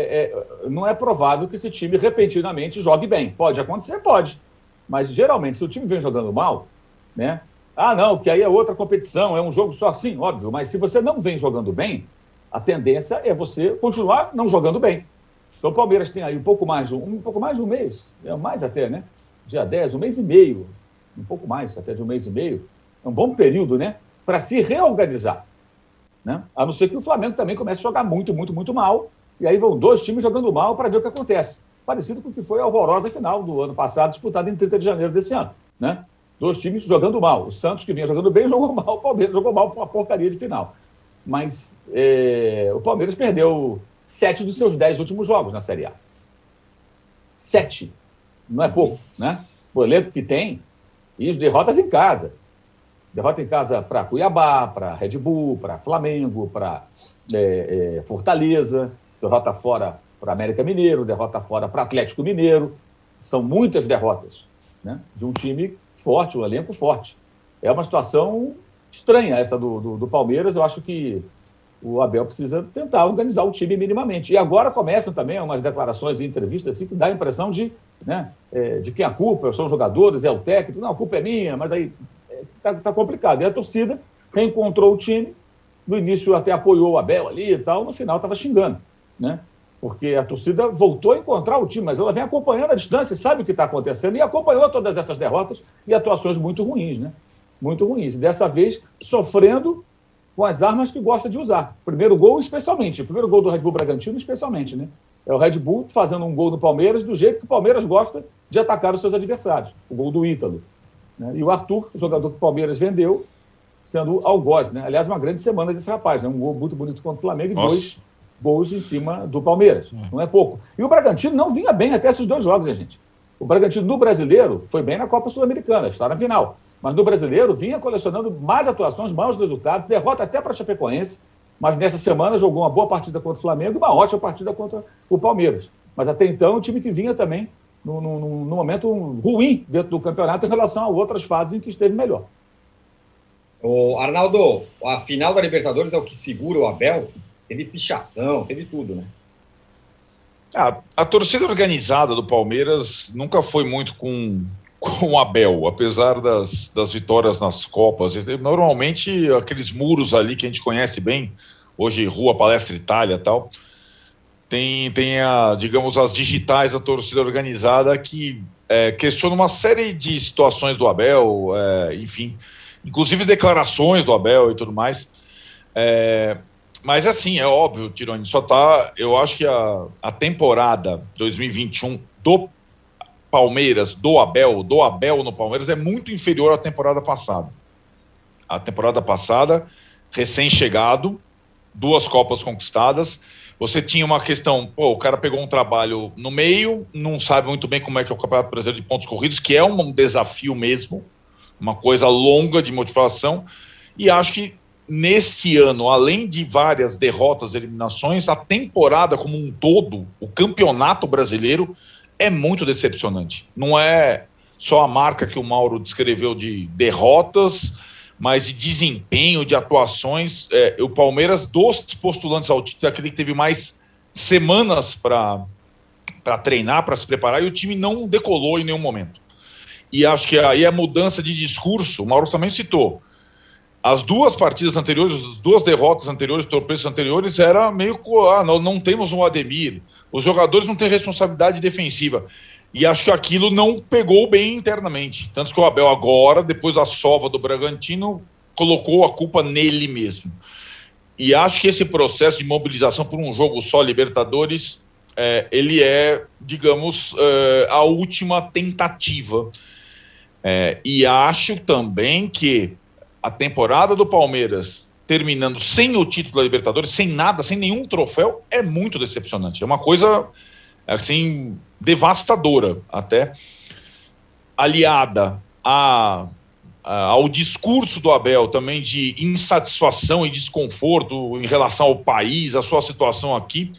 Speaker 3: é, não é provável que esse time repentinamente jogue bem. Pode acontecer? Pode. Mas geralmente, se o time vem jogando mal, né? Ah, não, que aí é outra competição, é um jogo só assim, óbvio. Mas se você não vem jogando bem, a tendência é você continuar não jogando bem. Então o Palmeiras tem aí um pouco mais, um, um pouco mais de um mês, é mais até, né? Dia 10, um mês e meio, um pouco mais, até de um mês e meio. É um bom período, né? Para se reorganizar. Né? A não ser que o Flamengo também comece a jogar muito, muito, muito mal. E aí vão dois times jogando mal para ver o que acontece. Parecido com o que foi a horrorosa final do ano passado, disputada em 30 de janeiro desse ano. Né? Dois times jogando mal. O Santos, que vinha jogando bem, jogou mal. O Palmeiras jogou mal, foi uma porcaria de final. Mas é, o Palmeiras perdeu sete dos seus dez últimos jogos na Série A. Sete. Não é pouco, né? O elenco que tem, e as derrotas em casa. Derrota em casa para Cuiabá, para Red Bull, para Flamengo, para é, é, Fortaleza, derrota fora para América Mineiro, derrota fora para Atlético Mineiro. São muitas derrotas né? de um time forte, um elenco forte. É uma situação estranha essa do, do, do Palmeiras. Eu acho que o Abel precisa tentar organizar o time minimamente. E agora começam também umas declarações e entrevistas assim, que dá a impressão de, né, é, de quem a culpa são os jogadores, é o técnico. Não, a culpa é minha, mas aí é, tá complicado. E a torcida reencontrou o time. No início até apoiou o Abel ali e tal, no final estava xingando. Né? Porque a torcida voltou a encontrar o time, mas ela vem acompanhando a distância, sabe o que está acontecendo e acompanhou todas essas derrotas e atuações muito ruins, né? Muito ruins. E dessa vez sofrendo com as armas que gosta de usar. Primeiro gol, especialmente. O primeiro gol do Red Bull Bragantino, especialmente, né? É o Red Bull fazendo um gol no Palmeiras do jeito que o Palmeiras gosta de atacar os seus adversários. O gol do Ítalo. Né? E o Arthur, jogador que o Palmeiras vendeu, sendo algoz, né? Aliás, uma grande semana desse rapaz, né? Um gol muito bonito contra o Flamengo e Nossa. dois gols em cima do Palmeiras. É. Não é pouco. E o Bragantino não vinha bem até esses dois jogos, hein, gente? O Bragantino do brasileiro foi bem na Copa Sul-Americana, está na final. Mas no brasileiro vinha colecionando mais atuações, mais resultados, derrota até para a Chapecoense, mas nessa semana jogou uma boa partida contra o Flamengo e uma ótima partida contra o Palmeiras. Mas até então, o time que vinha também num, num, num momento ruim dentro do campeonato em relação a outras fases em que esteve melhor.
Speaker 1: O Arnaldo, a final da Libertadores é o que segura o Abel? Teve pichação, teve tudo, né?
Speaker 4: A, a torcida organizada do Palmeiras nunca foi muito com com o Abel, apesar das, das vitórias nas Copas. Normalmente, aqueles muros ali que a gente conhece bem, hoje Rua Palestra Itália tal, tem, tem a, digamos, as digitais da torcida organizada que é, questiona uma série de situações do Abel, é, enfim, inclusive declarações do Abel e tudo mais. É, mas assim, é óbvio, Tironi, só tá. Eu acho que a, a temporada 2021 do Palmeiras, do Abel, do Abel no Palmeiras é muito inferior à temporada passada. A temporada passada, recém-chegado, duas Copas conquistadas. Você tinha uma questão, pô, o cara pegou um trabalho no meio, não sabe muito bem como é que é o Campeonato Brasileiro de Pontos Corridos, que é um desafio mesmo, uma coisa longa de motivação. E acho que neste ano, além de várias derrotas, eliminações, a temporada como um todo, o Campeonato Brasileiro, é muito decepcionante. Não é só a marca que o Mauro descreveu de derrotas, mas de desempenho, de atuações. É, o Palmeiras, dos postulantes ao título, é aquele que teve mais semanas para treinar, para se preparar, e o time não decolou em nenhum momento. E acho que aí a mudança de discurso, o Mauro também citou. As duas partidas anteriores, as duas derrotas anteriores, tropeços anteriores, era meio. Ah, nós não temos um Ademir, os jogadores não têm responsabilidade defensiva. E acho que aquilo não pegou bem internamente. Tanto que o Abel agora, depois da sova do Bragantino, colocou a culpa nele mesmo. E acho que esse processo de mobilização por um jogo só, Libertadores, é, ele é, digamos, é, a última tentativa. É, e acho também que a temporada do Palmeiras terminando sem o título da Libertadores, sem nada, sem nenhum troféu, é muito decepcionante. É uma coisa assim, devastadora até, aliada a, a, ao discurso do Abel também de insatisfação e desconforto em relação ao país, a sua situação aqui,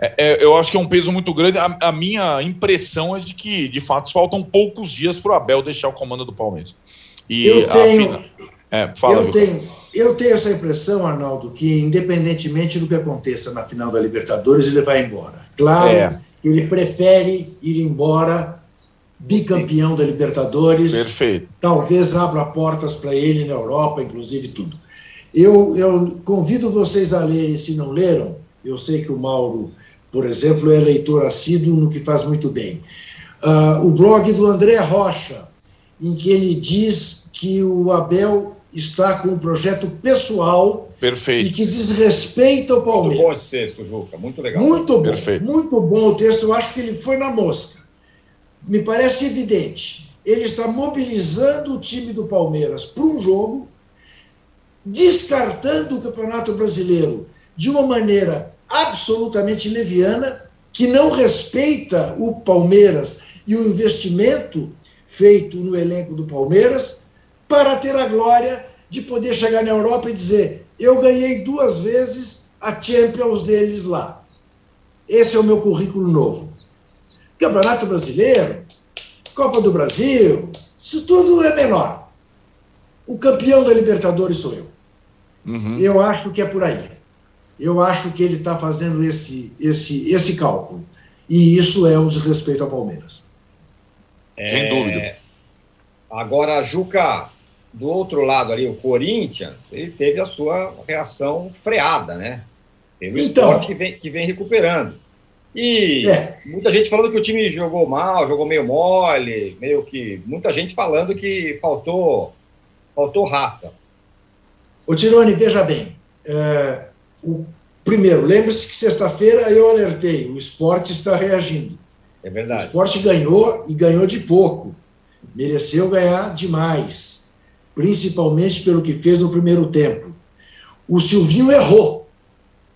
Speaker 4: é, é, eu acho que é um peso muito grande. A, a, minha impressão é de que, de fato, faltam poucos dias para o Abel deixar o comando do Palmeiras.
Speaker 2: E eu tenho, é, fala, eu, tenho, eu tenho essa impressão, Arnaldo, que independentemente do que aconteça na final da Libertadores, ele vai embora. Claro, é. Ele prefere ir embora bicampeão da Libertadores.
Speaker 4: Perfeito.
Speaker 2: Talvez abra portas para ele na Europa, inclusive tudo. Eu, eu convido vocês a lerem, se não leram, eu sei que o Mauro por exemplo, é leitor assíduo no que faz muito bem. Uh, o blog do André Rocha, em que ele diz que o Abel está com um projeto pessoal
Speaker 4: Perfeito.
Speaker 2: e que diz respeito ao Palmeiras.
Speaker 1: Muito bom esse texto, Juca, muito legal.
Speaker 2: Muito bom, Perfeito. muito bom o texto. Eu acho que ele foi na mosca. Me parece evidente. Ele está mobilizando o time do Palmeiras para um jogo, descartando o Campeonato Brasileiro de uma maneira absolutamente leviana, que não respeita o Palmeiras e o investimento feito no elenco do Palmeiras, para ter a glória de poder chegar na Europa e dizer: eu ganhei duas vezes a Champions deles lá. Esse é o meu currículo novo. Campeonato Brasileiro, Copa do Brasil, isso tudo é menor. O campeão da Libertadores sou eu. Uhum. Eu acho que é por aí eu acho que ele está fazendo esse, esse, esse cálculo. E isso é um desrespeito ao Palmeiras.
Speaker 1: É... Sem dúvida. Agora, Juca, do outro lado ali, o Corinthians, ele teve a sua reação freada, né? Teve o então, que vem, que vem recuperando. E é. muita gente falando que o time jogou mal, jogou meio mole, meio que. Muita gente falando que faltou, faltou raça.
Speaker 2: Ô Tirone, veja bem. É, o, primeiro, lembre-se que sexta-feira eu alertei, o esporte está reagindo.
Speaker 1: É verdade.
Speaker 2: O esporte ganhou e ganhou de pouco. Mereceu ganhar demais, principalmente pelo que fez no primeiro tempo. O Silvinho errou.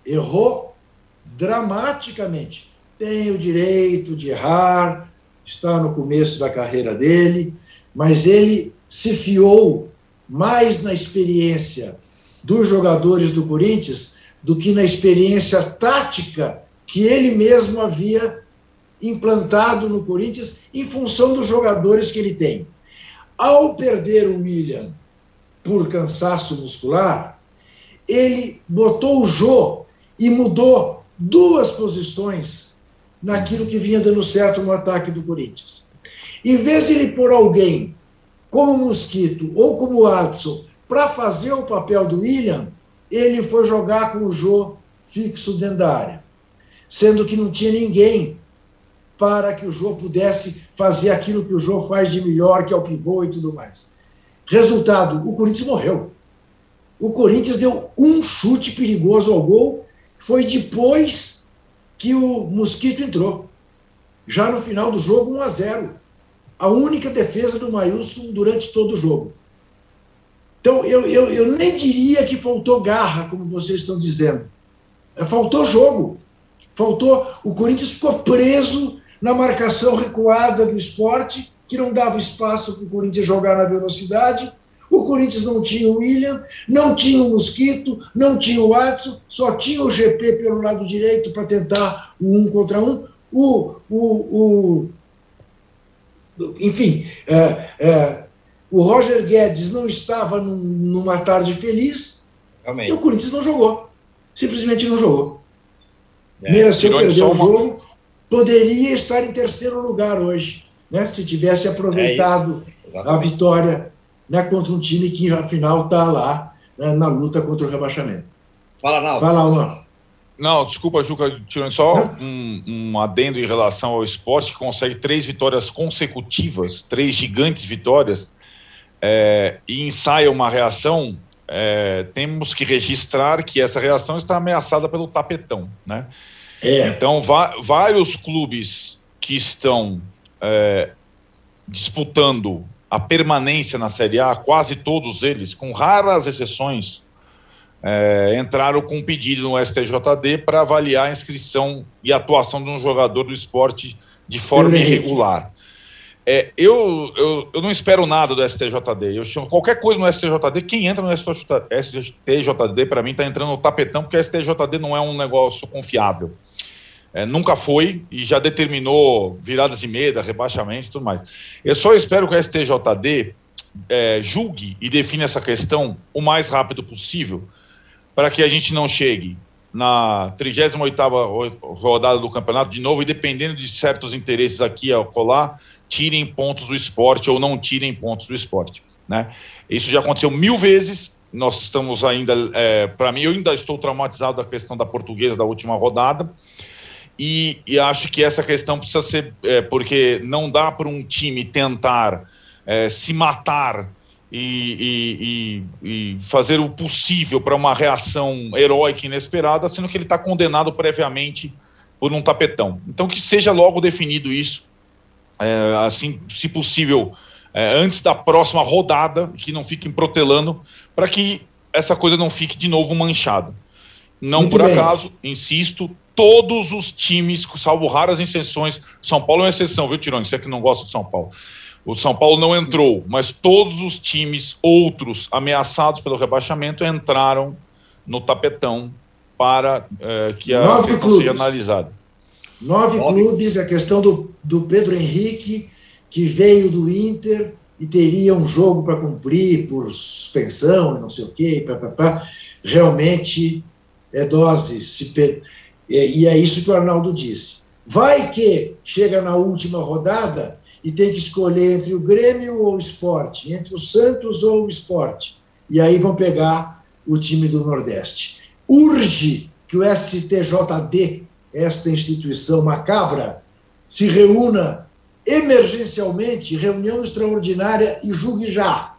Speaker 2: Errou dramaticamente. Tem o direito de errar, está no começo da carreira dele, mas ele se fiou mais na experiência dos jogadores do Corinthians do que na experiência tática que ele mesmo havia implantado no Corinthians em função dos jogadores que ele tem. Ao perder o William por cansaço muscular, ele botou o Jô e mudou duas posições naquilo que vinha dando certo no ataque do Corinthians. Em vez de ele pôr alguém como Mosquito ou como Adson para fazer o papel do William, ele foi jogar com o Jô fixo dentro da área, sendo que não tinha ninguém para que o Jô pudesse fazer aquilo que o Jô faz de melhor, que é o pivô e tudo mais. Resultado, o Corinthians morreu. O Corinthians deu um chute perigoso ao gol, foi depois que o Mosquito entrou. Já no final do jogo, 1 a 0. A única defesa do Maílson durante todo o jogo. Então, eu, eu, eu nem diria que faltou garra, como vocês estão dizendo. É, faltou jogo. Faltou. O Corinthians ficou preso na marcação recuada do esporte, que não dava espaço para o Corinthians jogar na velocidade. O Corinthians não tinha o William, não tinha o Mosquito, não tinha o Watson, só tinha o GP pelo lado direito para tentar o um contra um. O, o, o enfim, é, é, o Roger Guedes não estava num, numa tarde feliz Realmente. e o Corinthians não jogou. Simplesmente não jogou. É, Mereceu perder o jogo. Uma... Poderia estar em terceiro lugar hoje, né, se tivesse aproveitado é a vitória né, contra um time que, afinal, está lá né, na luta contra o rebaixamento.
Speaker 1: Fala, Naldo.
Speaker 2: Fala, Naldo.
Speaker 4: Não, desculpa, Juca, tirando só um, um, adendo em relação ao esporte, que consegue três vitórias consecutivas, três gigantes vitórias, é, e ensaia uma reação, é, temos que registrar que essa reação está ameaçada pelo tapetão, né? É. Então, vários clubes que estão é, disputando a permanência na Série A, quase todos eles, com raras exceções, é, entraram com um pedido no STJD para avaliar a inscrição e atuação de um jogador do esporte de forma irregular. É, eu, eu, eu, não espero nada do STJD. Eu chamo qualquer coisa no STJD. Quem entra no STJD, para mim, está entrando no tapetão, porque o STJD não é um negócio confiável. É, nunca foi e já determinou viradas de meda, rebaixamento e tudo mais. Eu só espero que o STJD é, julgue e define essa questão o mais rápido possível, para que a gente não chegue na 38ª rodada do campeonato de novo e dependendo de certos interesses aqui a colar, tirem pontos do esporte ou não tirem pontos do esporte. Né? Isso já aconteceu mil vezes. Nós estamos ainda, é, para mim, eu ainda estou traumatizado da questão da portuguesa da última rodada. E, e acho que essa questão precisa ser, é, porque não dá para um time tentar é, se matar e, e, e, fazer o possível para uma reação heróica inesperada, sendo que ele está condenado previamente por um tapetão. Então, que seja logo definido isso, é, assim, se possível, é, antes da próxima rodada, que não fiquem protelando, para que essa coisa não fique de novo manchada. Não Muito por bem. acaso, insisto, todos os times, salvo raras exceções, São Paulo é uma exceção, viu, Tirone? Você é que não gosta de São Paulo. O São Paulo não entrou, mas todos os times outros ameaçados pelo rebaixamento entraram no tapetão para é, que a Nove questão clubes. seja analisada.
Speaker 2: Nove, Nove, clubes, a questão do, do Pedro Henrique, que veio do Inter e teria um jogo para cumprir por suspensão, não sei o quê, pá, pá, pá. realmente é dose. Se, e é isso que o Arnaldo disse. Vai que chega na última rodada e tem que escolher entre o Grêmio ou o esporte, entre o Santos ou o esporte. E aí vão pegar o time do Nordeste. Urge que o STJD, esta instituição macabra, se reúna emergencialmente, reunião extraordinária e julgue já,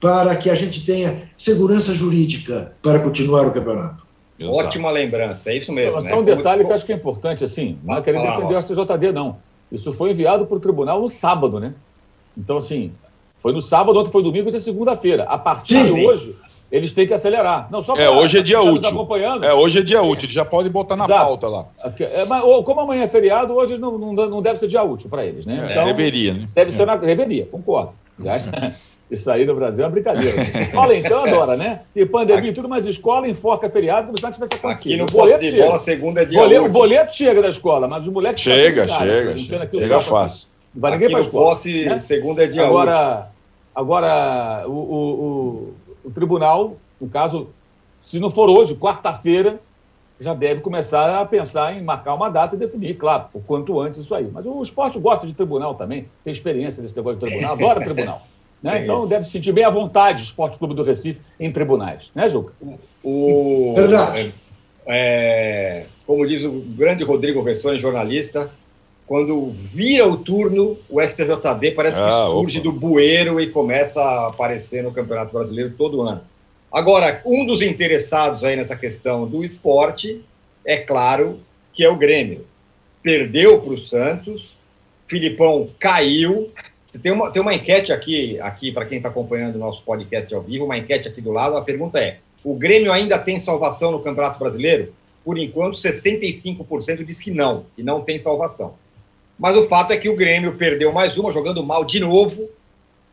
Speaker 2: para que a gente tenha segurança jurídica para continuar o campeonato.
Speaker 1: Exato. Ótima lembrança, é isso mesmo.
Speaker 3: Então, né? um detalhe Como... que eu acho que é importante, assim, não é querer defender o STJD, não. Isso foi enviado para o tribunal no sábado, né? Então, assim, foi no sábado, ontem foi domingo, hoje é segunda-feira. A partir sim, de sim. hoje, eles têm que acelerar. Não, só
Speaker 4: é, hoje é dia útil. Acompanhando. É, hoje é dia útil, eles já podem botar na Exato. pauta lá.
Speaker 3: É, mas, como amanhã é feriado, hoje não, não, não deve ser dia útil para eles, né?
Speaker 4: É, então, deveria, né?
Speaker 3: Deve ser na. Deveria, concordo. Aliás, isso aí no Brasil é uma brincadeira. Escola então adora, né? E pandemia e tudo, mas escola enforca feriado como se não tivesse acontecido.
Speaker 1: Aqui no boleto de bola, segunda é dia
Speaker 3: boleto, O boleto chega da escola, mas os moleques...
Speaker 4: Chega, chega, chega, chega fácil.
Speaker 1: Não vai ninguém para escola. Posse, né? segunda é dia
Speaker 3: agora, Agora, o, o, o, o tribunal, no caso, se não for hoje, quarta-feira, já deve começar a pensar em marcar uma data e definir, claro, o quanto antes isso aí. Mas o esporte gosta de tribunal também, tem experiência desse negócio de tribunal, adora tribunal. Né? É então isso. deve se sentir bem à vontade o Esporte Clube do Recife em tribunais, né, Juca?
Speaker 1: O, Verdade. É, como diz o grande Rodrigo Vestoni, jornalista, quando vira o turno, o STJD parece que ah, surge opa. do bueiro e começa a aparecer no Campeonato Brasileiro todo ano. Agora, um dos interessados aí nessa questão do esporte, é claro que é o Grêmio. Perdeu para o Santos, Filipão caiu, você tem uma, tem uma enquete aqui, aqui para quem está acompanhando o nosso podcast ao vivo, uma enquete aqui do lado. A pergunta é: o Grêmio ainda tem salvação no Campeonato Brasileiro? Por enquanto, 65% diz que não, que não tem salvação. Mas o fato é que o Grêmio perdeu mais uma, jogando mal de novo.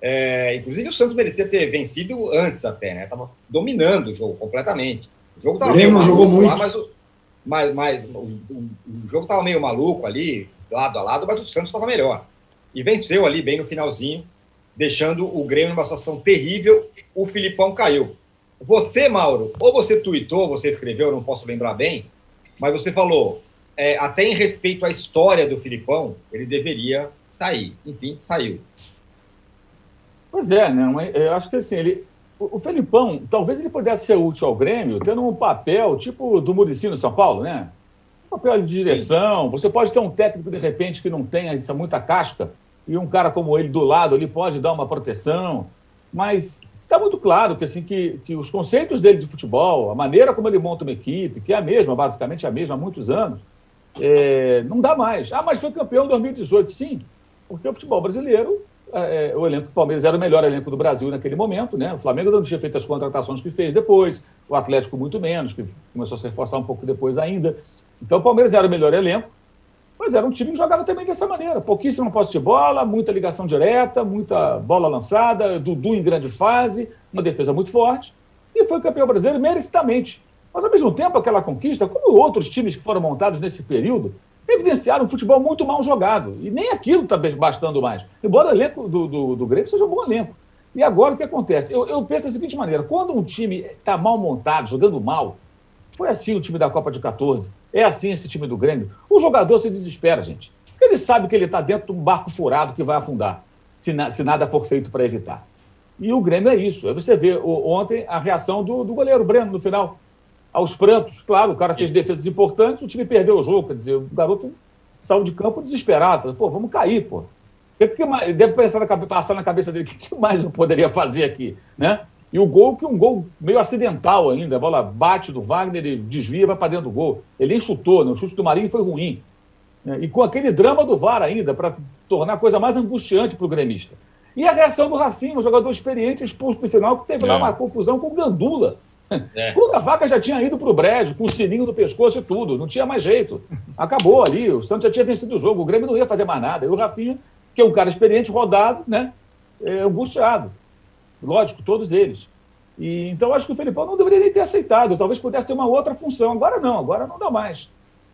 Speaker 1: É, inclusive, o Santos merecia ter vencido antes até, né? Tava dominando o jogo completamente. O jogo estava meio maluco jogou lá, mas, o, mas, mas o, o, o jogo estava meio maluco ali, lado a lado, mas o Santos estava melhor e venceu ali bem no finalzinho, deixando o Grêmio numa situação terrível. O Filipão caiu. Você, Mauro, ou você tuitou, você escreveu, não posso lembrar bem, mas você falou, é, até em respeito à história do Filipão, ele deveria sair. Enfim, saiu.
Speaker 3: Pois é, não, eu acho que assim, ele, o, o Felipão, talvez ele pudesse ser útil ao Grêmio, tendo um papel tipo do Murici no São Paulo, né? Papel de direção. Sim. Você pode ter um técnico, de repente, que não tenha essa muita casca, e um cara como ele do lado ali pode dar uma proteção. Mas está muito claro que, assim, que, que os conceitos dele de futebol, a maneira como ele monta uma equipe, que é a mesma, basicamente a mesma há muitos anos, é, não dá mais. Ah, mas foi campeão em 2018. Sim, porque o futebol brasileiro é, o elenco do Palmeiras era o melhor elenco do Brasil naquele momento, né? O Flamengo não tinha feito as contratações que fez depois, o Atlético muito menos, que começou a se reforçar um pouco depois ainda. Então o Palmeiras era o melhor elenco, mas era um time que jogava também dessa maneira. Pouquíssima posse de bola, muita ligação direta, muita bola lançada, Dudu em grande fase, uma defesa muito forte, e foi campeão brasileiro merecidamente. Mas, ao mesmo tempo, aquela conquista, como outros times que foram montados nesse período, evidenciaram um futebol muito mal jogado. E nem aquilo está bastando mais. Embora o elenco do, do, do Grêmio seja um bom elenco. E agora o que acontece? Eu, eu penso da seguinte maneira: quando um time está mal montado, jogando mal, foi assim o time da Copa de 14, é assim esse time do Grêmio, o jogador se desespera, gente. Ele sabe que ele está dentro de um barco furado que vai afundar, se, na, se nada for feito para evitar. E o Grêmio é isso. Aí você vê o, ontem a reação do, do goleiro Breno no final aos prantos. Claro, o cara fez defesas importantes, o time perdeu o jogo. Quer dizer, o garoto saiu de campo desesperado. Pô, vamos cair, pô. Que, que mais, deve pensar na, passar na cabeça dele, o que, que, mais eu poderia fazer aqui, né? E o gol, que é um gol meio acidental ainda, a bola bate do Wagner, ele desvia, vai para dentro do gol. Ele nem chutou, né? o chute do Marinho foi ruim. Né? E com aquele drama do VAR ainda, para tornar a coisa mais angustiante para o gremista. E a reação do Rafinha, um jogador experiente, expulso no final, que teve é. lá uma confusão com o Gandula. É. A vaca já tinha ido para o brejo, com o sininho no pescoço e tudo, não tinha mais jeito. Acabou ali, o Santos já tinha vencido o jogo, o Grêmio não ia fazer mais nada. E o Rafinha, que é um cara experiente, rodado, né, é, angustiado. Lógico, todos eles. E, então, acho que o Felipão não deveria nem ter aceitado, talvez pudesse ter uma outra função. Agora não, agora não dá mais.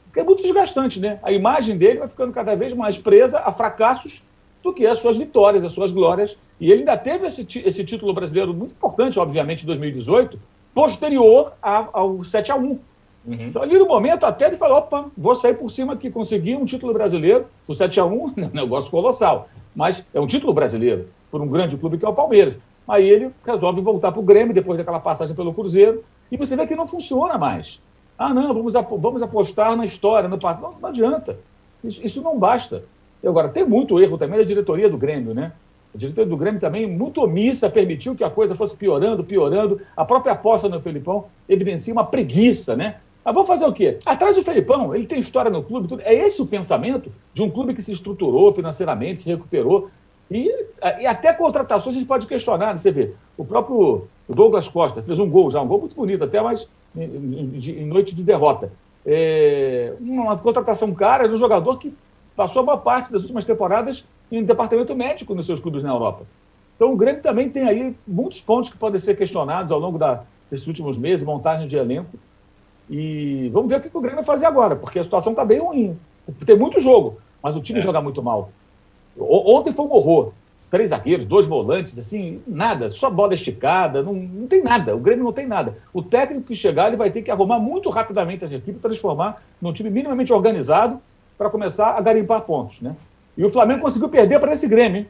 Speaker 3: Porque é muito desgastante, né? A imagem dele vai ficando cada vez mais presa a fracassos do que as suas vitórias, as suas glórias. E ele ainda teve esse, esse título brasileiro muito importante, obviamente, em 2018, posterior ao 7 a 1 uhum. Então, ali no momento, até ele falou: opa, vou sair por cima aqui, consegui um título brasileiro, o 7 a 1 é um negócio colossal, mas é um título brasileiro, por um grande clube que é o Palmeiras. Aí ele resolve voltar para o Grêmio, depois daquela passagem pelo Cruzeiro, e você vê que não funciona mais. Ah, não, vamos, vamos apostar na história, no não, não adianta. Isso, isso não basta. E agora, tem muito erro também da diretoria do Grêmio, né? A diretoria do Grêmio também, muito omissa, permitiu que a coisa fosse piorando, piorando. A própria aposta no Felipão evidencia uma preguiça, né? Mas vamos fazer o quê? Atrás do Felipão, ele tem história no clube, tudo. é esse o pensamento de um clube que se estruturou financeiramente, se recuperou. E, e até contratações a gente pode questionar, né? você vê. O próprio Douglas Costa fez um gol já, um gol muito bonito, até mais em, em, em noite de derrota. É, uma contratação cara de um jogador que passou a boa parte das últimas temporadas em departamento médico nos seus clubes na Europa. Então o Grêmio também tem aí muitos pontos que podem ser questionados ao longo da, desses últimos meses, montagem de elenco. E vamos ver o que o Grêmio vai fazer agora, porque a situação está bem ruim. Tem muito jogo, mas o time é. joga muito mal. Ontem foi um horror. Três zagueiros, dois volantes, assim, nada, só bola esticada, não, não tem nada. O Grêmio não tem nada. O técnico que chegar, ele vai ter que arrumar muito rapidamente as equipes, transformar num time minimamente organizado para começar a garimpar pontos, né? E o Flamengo conseguiu perder para esse Grêmio, hein?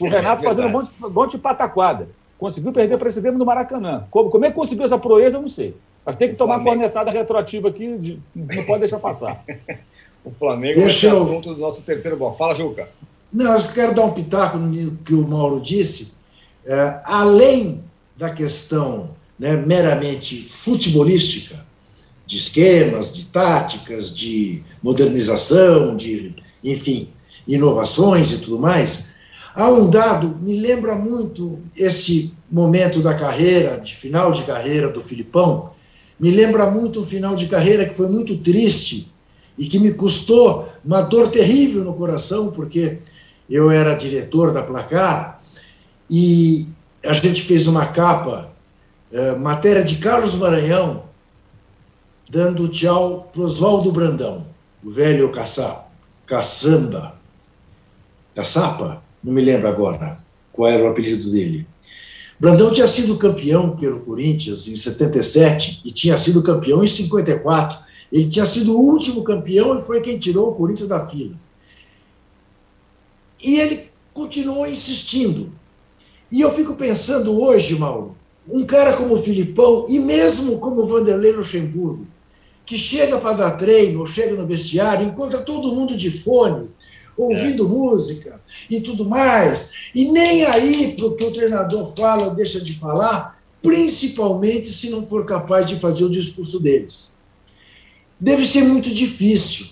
Speaker 3: O Renato é fazendo um monte, um monte de pataquada. Conseguiu perder para esse Grêmio no Maracanã. Como, como é que conseguiu essa proeza, eu não sei. Mas tem que tomar Flamengo... cornetada retroativa aqui, de, não pode deixar passar.
Speaker 1: o Flamengo Deixa é o assunto do nosso terceiro bloco. Fala, Juca.
Speaker 2: Não, eu quero dar um pitaco no que o Mauro disse. É, além da questão né, meramente futebolística, de esquemas, de táticas, de modernização, de, enfim, inovações e tudo mais, há um dado, me lembra muito esse momento da carreira, de final de carreira do Filipão, me lembra muito um final de carreira que foi muito triste e que me custou uma dor terrível no coração, porque eu era diretor da Placar e a gente fez uma capa, eh, matéria de Carlos Maranhão, dando tchau para Oswaldo Brandão, o velho caça, caçamba, caçapa, não me lembro agora qual era o apelido dele. Brandão tinha sido campeão pelo Corinthians em 77 e tinha sido campeão em 54. Ele tinha sido o último campeão e foi quem tirou o Corinthians da fila. E ele continuou insistindo. E eu fico pensando hoje, Mauro, um cara como o Filipão e mesmo como o Vanderlei Luxemburgo, que chega para dar treino, ou chega no vestiário, encontra todo mundo de fone, ouvindo é. música e tudo mais, e nem aí para o que o treinador fala ou deixa de falar, principalmente se não for capaz de fazer o discurso deles. Deve ser muito difícil.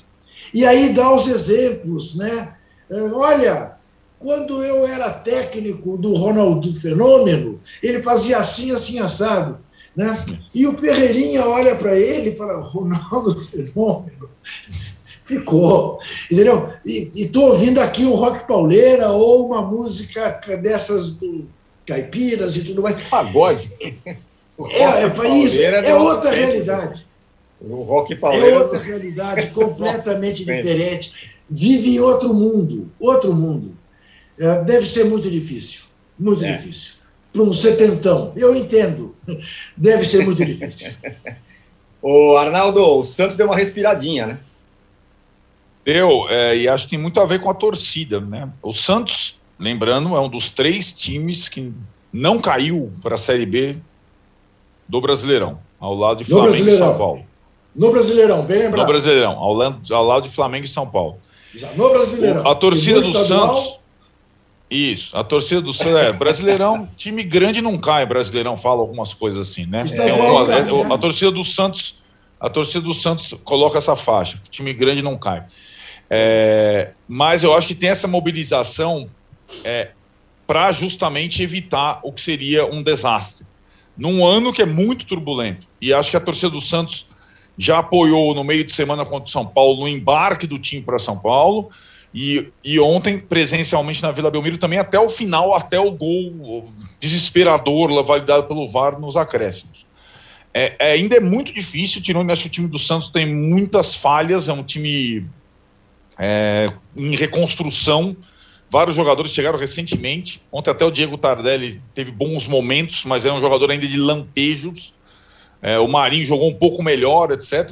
Speaker 2: E aí dá os exemplos, né? É, olha, quando eu era técnico do Ronaldo Fenômeno, ele fazia assim, assim, assado. Né? E o Ferreirinha olha para ele e fala: Ronaldo Fenômeno. Ficou, entendeu? E estou ouvindo aqui um rock pauleira ou uma música dessas do caipiras e tudo mais.
Speaker 3: Pagode.
Speaker 2: É, é, é, isso, é outra realidade.
Speaker 1: O rock pauleiro.
Speaker 2: É outra realidade completamente diferente. Vive em outro mundo, outro mundo. É, deve ser muito difícil, muito é. difícil. Para um setentão, eu entendo. Deve ser muito difícil.
Speaker 1: o Arnaldo, o Santos deu uma respiradinha, né?
Speaker 4: Deu, é, e acho que tem muito a ver com a torcida, né? O Santos, lembrando, é um dos três times que não caiu para a Série B do Brasileirão, ao lado de Flamengo e São Paulo.
Speaker 2: No Brasileirão, bem lembrado.
Speaker 4: No Brasileirão, ao lado, ao lado de Flamengo e São Paulo.
Speaker 2: No Brasileirão.
Speaker 4: A torcida do Santos. Isso, a torcida do Santos. É, Brasileirão, time grande não cai. Brasileirão fala algumas coisas assim, né? Tem algumas, é, a torcida do Santos. A torcida do Santos coloca essa faixa. Time grande não cai. É, mas eu acho que tem essa mobilização é, para justamente evitar o que seria um desastre. Num ano que é muito turbulento. E acho que a torcida do Santos já apoiou no meio de semana contra o São Paulo no embarque do time para São Paulo. E, e ontem, presencialmente na Vila Belmiro, também até o final, até o gol desesperador, validado pelo VAR nos acréscimos. É, é, ainda é muito difícil, tirando acho que o time do Santos tem muitas falhas, é um time é, em reconstrução. Vários jogadores chegaram recentemente. Ontem até o Diego Tardelli teve bons momentos, mas é um jogador ainda de lampejos. É, o Marinho jogou um pouco melhor, etc.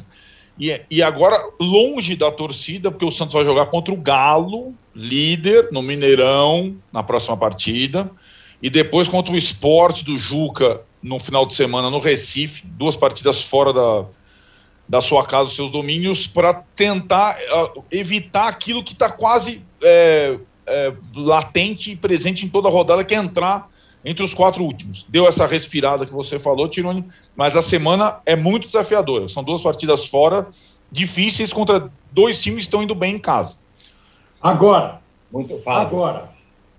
Speaker 4: E, e agora, longe da torcida, porque o Santos vai jogar contra o Galo, líder, no Mineirão, na próxima partida. E depois contra o esporte do Juca no final de semana no Recife, duas partidas fora da, da sua casa, dos seus domínios, para tentar uh, evitar aquilo que está quase é, é, latente e presente em toda a rodada, que é entrar entre os quatro últimos. Deu essa respirada que você falou, Tironi, mas a semana é muito desafiadora. São duas partidas fora, difíceis contra dois times que estão indo bem em casa.
Speaker 2: Agora, muito agora,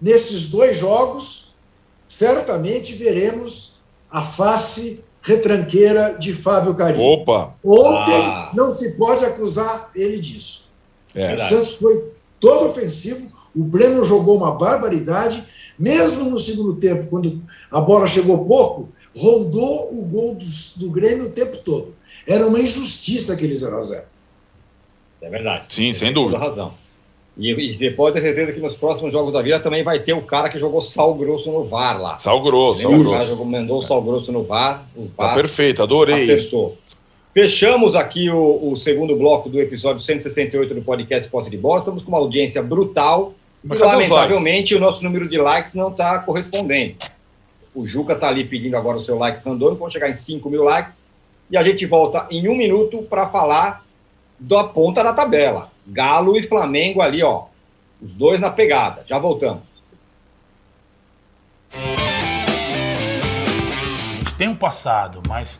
Speaker 2: nesses dois jogos, certamente veremos a face retranqueira de Fábio Carinho.
Speaker 4: Opa!
Speaker 2: Ontem ah. não se pode acusar ele disso. É, o Santos foi todo ofensivo, o Breno jogou uma barbaridade mesmo no segundo tempo, quando a bola chegou pouco, rondou o gol do, do Grêmio o tempo todo. Era uma injustiça aquele 0 a 0
Speaker 1: É verdade.
Speaker 4: Sim, sem dúvida.
Speaker 1: Toda razão. E, e depois ter certeza que nos próximos jogos da vida também vai ter o cara que jogou sal grosso no VAR lá.
Speaker 4: Sal grosso, sal grosso. O cara
Speaker 1: jogou, mandou sal grosso no VAR. O
Speaker 4: tá VAR tá perfeito, adorei.
Speaker 1: Acertou. Fechamos aqui o, o, segundo bloco do episódio 168 do podcast Posse de Bola. Estamos com uma audiência brutal. Mas lamentavelmente, o nosso número de likes não está correspondendo. O Juca está ali pedindo agora o seu like randômico, vamos chegar em 5 mil likes. E a gente volta em um minuto para falar da ponta da tabela. Galo e Flamengo ali, ó. Os dois na pegada. Já voltamos.
Speaker 9: A gente tem um passado, mas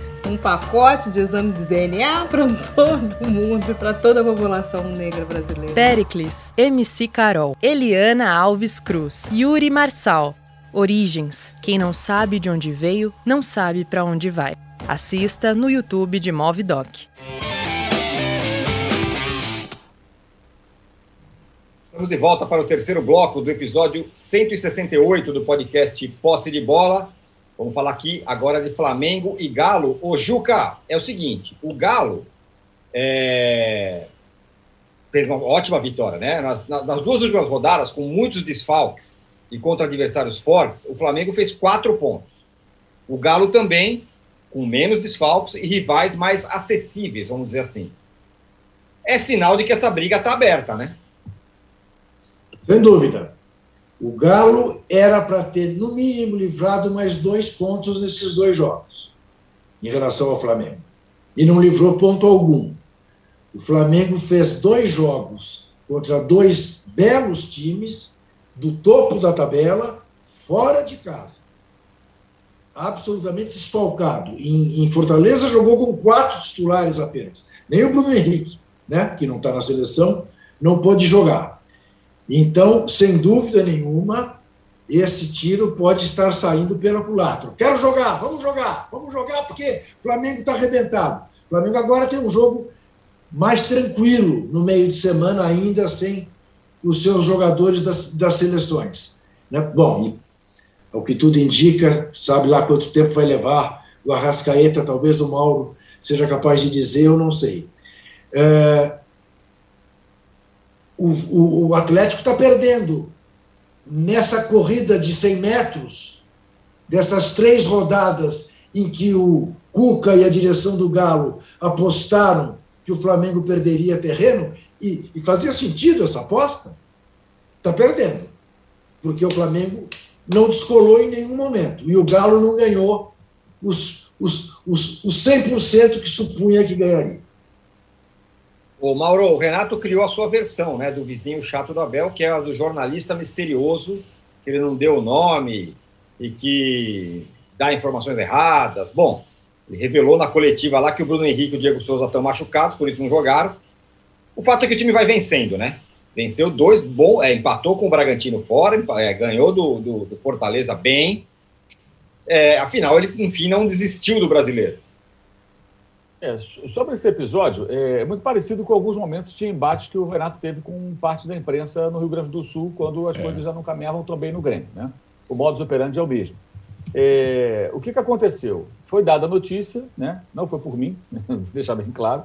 Speaker 10: Um pacote de exame de DNA para todo mundo, para toda a população negra brasileira.
Speaker 11: Pericles, MC Carol, Eliana Alves Cruz, Yuri Marçal. Origens. Quem não sabe de onde veio, não sabe para onde vai. Assista no YouTube de Movidoc.
Speaker 1: Estamos de volta para o terceiro bloco do episódio 168 do podcast Posse de Bola. Vamos falar aqui agora de Flamengo e Galo. O Juca, é o seguinte: o Galo é... fez uma ótima vitória, né? Nas, nas, duas últimas rodadas, com muitos desfalques e contra adversários fortes, o Flamengo fez quatro pontos. O Galo também, com menos desfalques e rivais mais acessíveis, vamos dizer assim. É sinal de que essa briga está aberta, né?
Speaker 2: Sem dúvida. O Galo era para ter, no mínimo, livrado mais dois pontos nesses dois jogos, em relação ao Flamengo. E não livrou ponto algum. O Flamengo fez dois jogos contra dois belos times do topo da tabela, fora de casa. Absolutamente desfalcado. Em, em Fortaleza jogou com quatro titulares apenas. Nem o Bruno Henrique, né, que não está na seleção, não pôde jogar. Então, sem dúvida nenhuma, esse tiro pode estar saindo pela culatra. Quero jogar, vamos jogar, vamos jogar, porque o Flamengo está arrebentado. O Flamengo agora tem um jogo mais tranquilo no meio de semana, ainda sem os seus jogadores das, das seleções. Né? Bom, o que tudo indica, sabe lá quanto tempo vai levar o Arrascaeta, talvez o Mauro seja capaz de dizer, eu não sei. É, o, o, o Atlético está perdendo nessa corrida de 100 metros, dessas três rodadas em que o Cuca e a direção do Galo apostaram que o Flamengo perderia terreno, e, e fazia sentido essa aposta, está perdendo. Porque o Flamengo não descolou em nenhum momento. E o Galo não ganhou os, os, os, os 100% que supunha que ganharia.
Speaker 1: O Mauro, o Renato criou a sua versão, né, do vizinho chato do Abel, que é a do jornalista misterioso, que ele não deu o nome e que dá informações erradas. Bom, ele revelou na coletiva lá que o Bruno Henrique e o Diego Souza estão machucados, por isso não jogaram. O fato é que o time vai vencendo, né? Venceu dois, bom, é, empatou com o Bragantino fora, é, ganhou do, do, do, Fortaleza bem. É, afinal, ele, enfim, não desistiu do brasileiro.
Speaker 3: É, sobre esse episódio, é muito parecido com alguns momentos de embates que o Renato teve com parte da imprensa no Rio Grande do Sul, quando as é. coisas já não caminhavam tão bem no Grêmio. Né? O modus operandi é o mesmo. É, o que, que aconteceu? Foi dada a notícia, né? não foi por mim, vou deixar bem claro,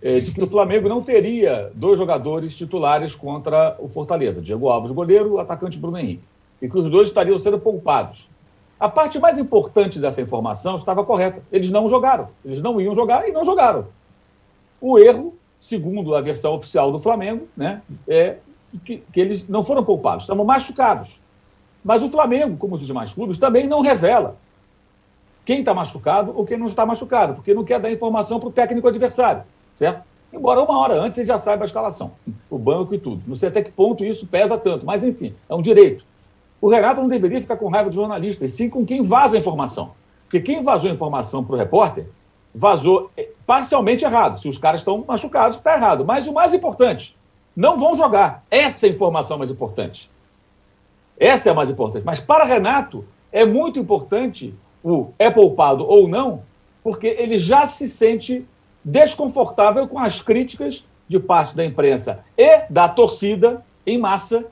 Speaker 3: é, de que o Flamengo não teria dois jogadores titulares contra o Fortaleza, Diego Alves, goleiro, o atacante Bruno Henrique, e que os dois estariam sendo poupados. A parte mais importante dessa informação estava correta. Eles não jogaram. Eles não iam jogar e não jogaram. O erro, segundo a versão oficial do Flamengo, né, é que, que eles não foram poupados, estavam machucados. Mas o Flamengo, como os demais clubes, também não revela quem está machucado ou quem não está machucado, porque não quer dar informação para o técnico adversário, certo? Embora uma hora antes ele já saiba a escalação, o banco e tudo. Não sei até que ponto isso pesa tanto, mas enfim, é um direito. O Renato não deveria ficar com raiva de jornalistas, sim com quem vaza a informação. Porque quem vazou a informação para o repórter vazou eh, parcialmente errado. Se os caras estão machucados, está errado. Mas o mais importante, não vão jogar. Essa é a informação mais importante. Essa é a mais importante. Mas para Renato, é muito importante o é poupado ou não, porque ele já se sente desconfortável com as críticas de parte da imprensa e da torcida em massa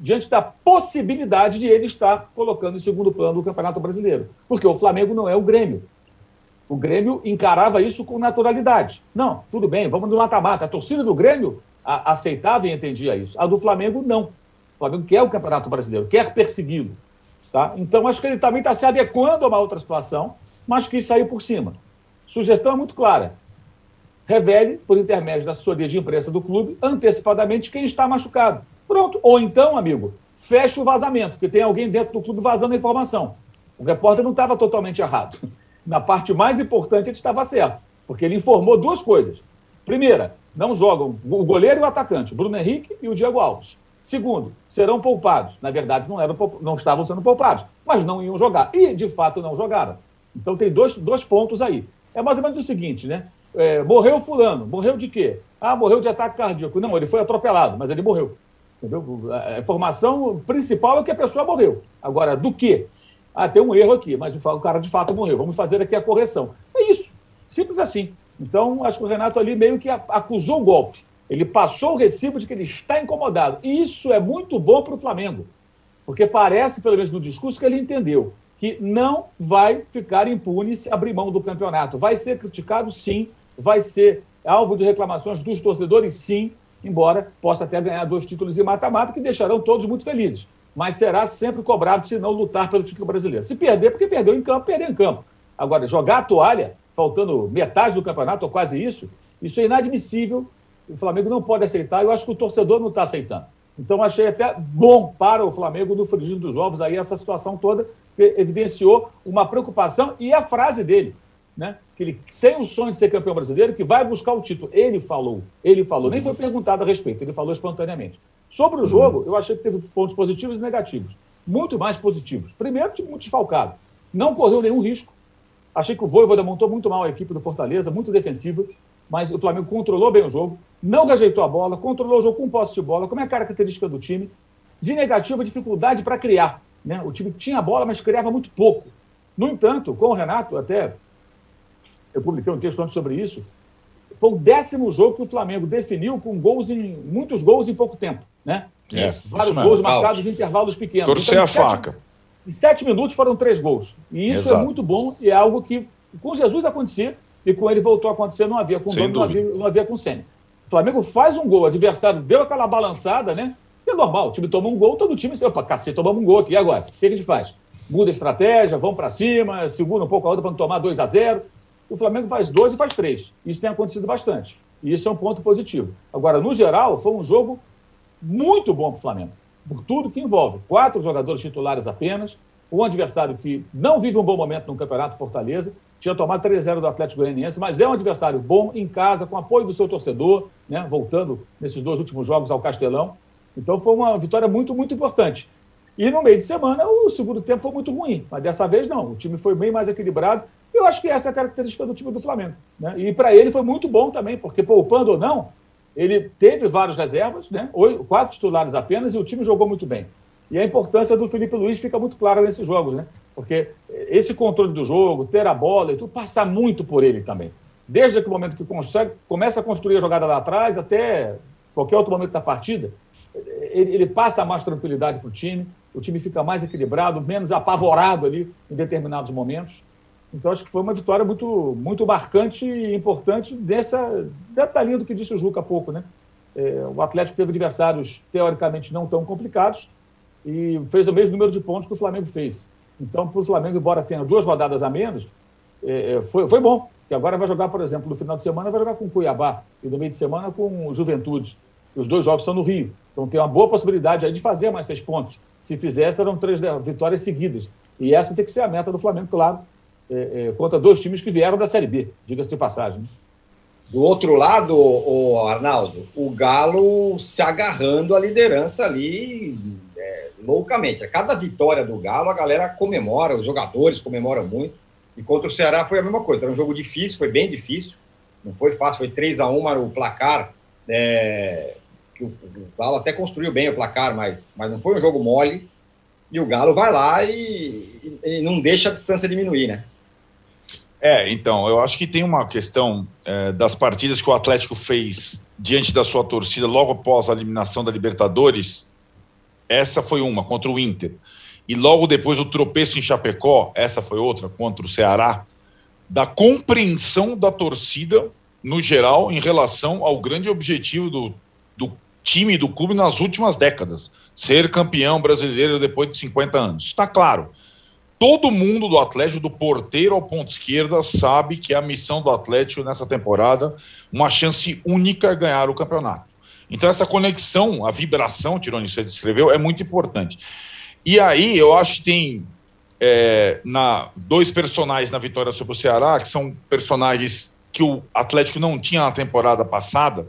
Speaker 3: diante da possibilidade de ele estar colocando em segundo plano o Campeonato Brasileiro. Porque o Flamengo não é o Grêmio. O Grêmio encarava isso com naturalidade. Não, tudo bem, vamos no mata-mata. A torcida do Grêmio aceitava e entendia isso. A do Flamengo, não. O Flamengo quer o Campeonato Brasileiro, quer persegui-lo. Tá? Então, acho que ele também está se adequando a uma outra situação, mas quis sair por cima. Sugestão é muito clara. Revele, por intermédio da assessoria de imprensa do clube, antecipadamente quem está machucado. Pronto. Ou então, amigo, fecha o vazamento, porque tem alguém dentro do clube vazando a informação. O repórter não estava totalmente errado. Na parte mais importante, ele estava certo, porque ele informou duas coisas. Primeira, não jogam o goleiro e o atacante, Bruno Henrique e o Diego Alves. Segundo, serão poupados. Na verdade, não, eram, não estavam sendo poupados, mas não iam jogar. E, de fato, não jogaram. Então, tem dois, dois pontos aí. É mais ou menos o seguinte, né? É, morreu fulano. Morreu de quê? Ah, morreu de ataque cardíaco. Não, ele foi atropelado, mas ele morreu. Entendeu? A informação principal é que a pessoa morreu. Agora, do quê? Ah, tem um erro aqui, mas o cara de fato morreu. Vamos fazer aqui a correção. É isso. Simples assim. Então, acho que o Renato ali meio que acusou o golpe. Ele passou o recibo de que ele está incomodado. E isso é muito bom para o Flamengo. Porque parece, pelo menos no discurso, que ele entendeu que não vai ficar impune se abrir mão do campeonato. Vai ser criticado, sim. Vai ser alvo de reclamações dos torcedores, sim embora possa até ganhar dois títulos em mata-mata, que deixarão todos muito felizes. mas será sempre cobrado se não lutar pelo título brasileiro. Se perder, porque perdeu em campo, perdeu em campo. Agora, jogar a toalha, faltando metade do campeonato, ou quase isso, isso é inadmissível. O Flamengo não pode aceitar, eu acho que o torcedor não está aceitando. Então, achei até bom para o Flamengo, no frigir dos ovos, aí essa situação toda, que evidenciou uma preocupação e a frase dele, né? Que ele tem o sonho de ser campeão brasileiro, que vai buscar o título. Ele falou, ele falou, nem foi perguntado a respeito, ele falou espontaneamente. Sobre o jogo, eu achei que teve pontos positivos e negativos. Muito mais positivos. Primeiro, time muito desfalcado. Não correu nenhum risco. Achei que o Voivoda montou muito mal a equipe do Fortaleza, muito defensiva, mas o Flamengo controlou bem o jogo, não rejeitou a bola, controlou o jogo com posse de bola, como é a característica do time. De negativo, dificuldade para criar. Né? O time tinha bola, mas criava muito pouco. No entanto, com o Renato, até eu publiquei um texto antes sobre isso, foi o décimo jogo que o Flamengo definiu com gols em muitos gols em pouco tempo. Né? É, Vários gols marcados em intervalos pequenos.
Speaker 4: Torcer então, a sete, faca.
Speaker 3: Em sete minutos foram três gols. E isso é Exato. é muito bom e é algo que com Jesus acontecia e com ele voltou a acontecer, não havia com o não havia, não havia com o Senna. O Flamengo faz um gol, o adversário deu aquela balançada, né? é normal, o time toma um gol, todo time, opa, cacete, tomamos um gol aqui, e agora? O que a gente faz? Muda a estratégia, vão para cima, segura um pouco a outra para não tomar 2 a 0 O Flamengo faz dois e faz três. Isso tem acontecido bastante. E isso é um ponto positivo. Agora, no geral, foi um jogo muito bom para o Flamengo, por tudo que envolve. Quatro jogadores titulares apenas, um adversário que não vive um bom momento no Campeonato Fortaleza, tinha tomado 3-0 do Atlético Goianiense, mas é um adversário bom em casa, com apoio do seu torcedor, né, voltando nesses dois últimos jogos ao Castelão. Então foi uma vitória muito, muito importante. E no meio de semana, o segundo tempo foi muito ruim, mas dessa vez não. O time foi bem mais equilibrado. Eu acho que essa é a característica do time do Flamengo. Né? E para ele foi muito bom também, porque poupando ou não, ele teve várias reservas, né? quatro titulares apenas, e o time jogou muito bem. E a importância do Felipe Luiz fica muito clara nesses jogos, né? Porque esse controle do jogo, ter a bola e tudo, passa muito por ele também. Desde o momento que consegue, começa a construir a jogada lá atrás, até qualquer outro momento da partida, ele, ele passa mais tranquilidade para o time, o time fica mais equilibrado, menos apavorado ali em determinados momentos. Então, acho que foi uma vitória muito, muito marcante e importante dessa detalhinho do que disse o Juca há pouco. Né? É, o Atlético teve adversários teoricamente não tão complicados e fez o mesmo número de pontos que o Flamengo fez. Então, para o Flamengo, embora tenha duas rodadas a menos, é, é foi, foi bom. Que agora vai jogar, por exemplo, no final de semana vai jogar com o Cuiabá e no meio de semana com o Juventude. Os dois jogos são no Rio. Então tem uma boa possibilidade de fazer mais seis pontos. Se fizer, serão três vitórias seguidas. E essa tem que ser a meta do Flamengo, claro, é, é, contra dois times que vieram da Série B, diga-se de passagem.
Speaker 1: Do outro lado, o Arnaldo, o Galo se agarrando à liderança ali é, loucamente. A cada vitória do Galo, a galera comemora, os jogadores comemoram muito. E contra o Ceará foi a mesma coisa. Era um jogo difícil, foi bem difícil. Não foi fácil, foi 3 a 1 o placar. É, que o, o, Galo até construiu bem o placar, mas, mas não foi um jogo mole. E o Galo vai lá e, e, e não deixa a distância diminuir, né?
Speaker 4: É, então, eu acho que tem uma questão é, das partidas que o Atlético fez diante da sua torcida logo após a eliminação da Libertadores. Essa foi uma, contra o Inter. E logo depois o tropeço em Chapecó, essa foi outra, contra o Ceará. Da compreensão da torcida, no geral, em relação ao grande objetivo do, do time do clube nas últimas décadas. Ser campeão brasileiro depois de 50 anos. Está claro. Todo mundo do Atlético, do porteiro ao ponto esquerda, sabe que é a missão do Atlético nessa temporada, uma chance única ganhar o campeonato. Então, essa conexão, a vibração, Tironi, você descreveu, é muito importante. E aí, eu acho que tem é, na, dois personagens na vitória sobre o Ceará, que são personagens que o Atlético não tinha na temporada passada,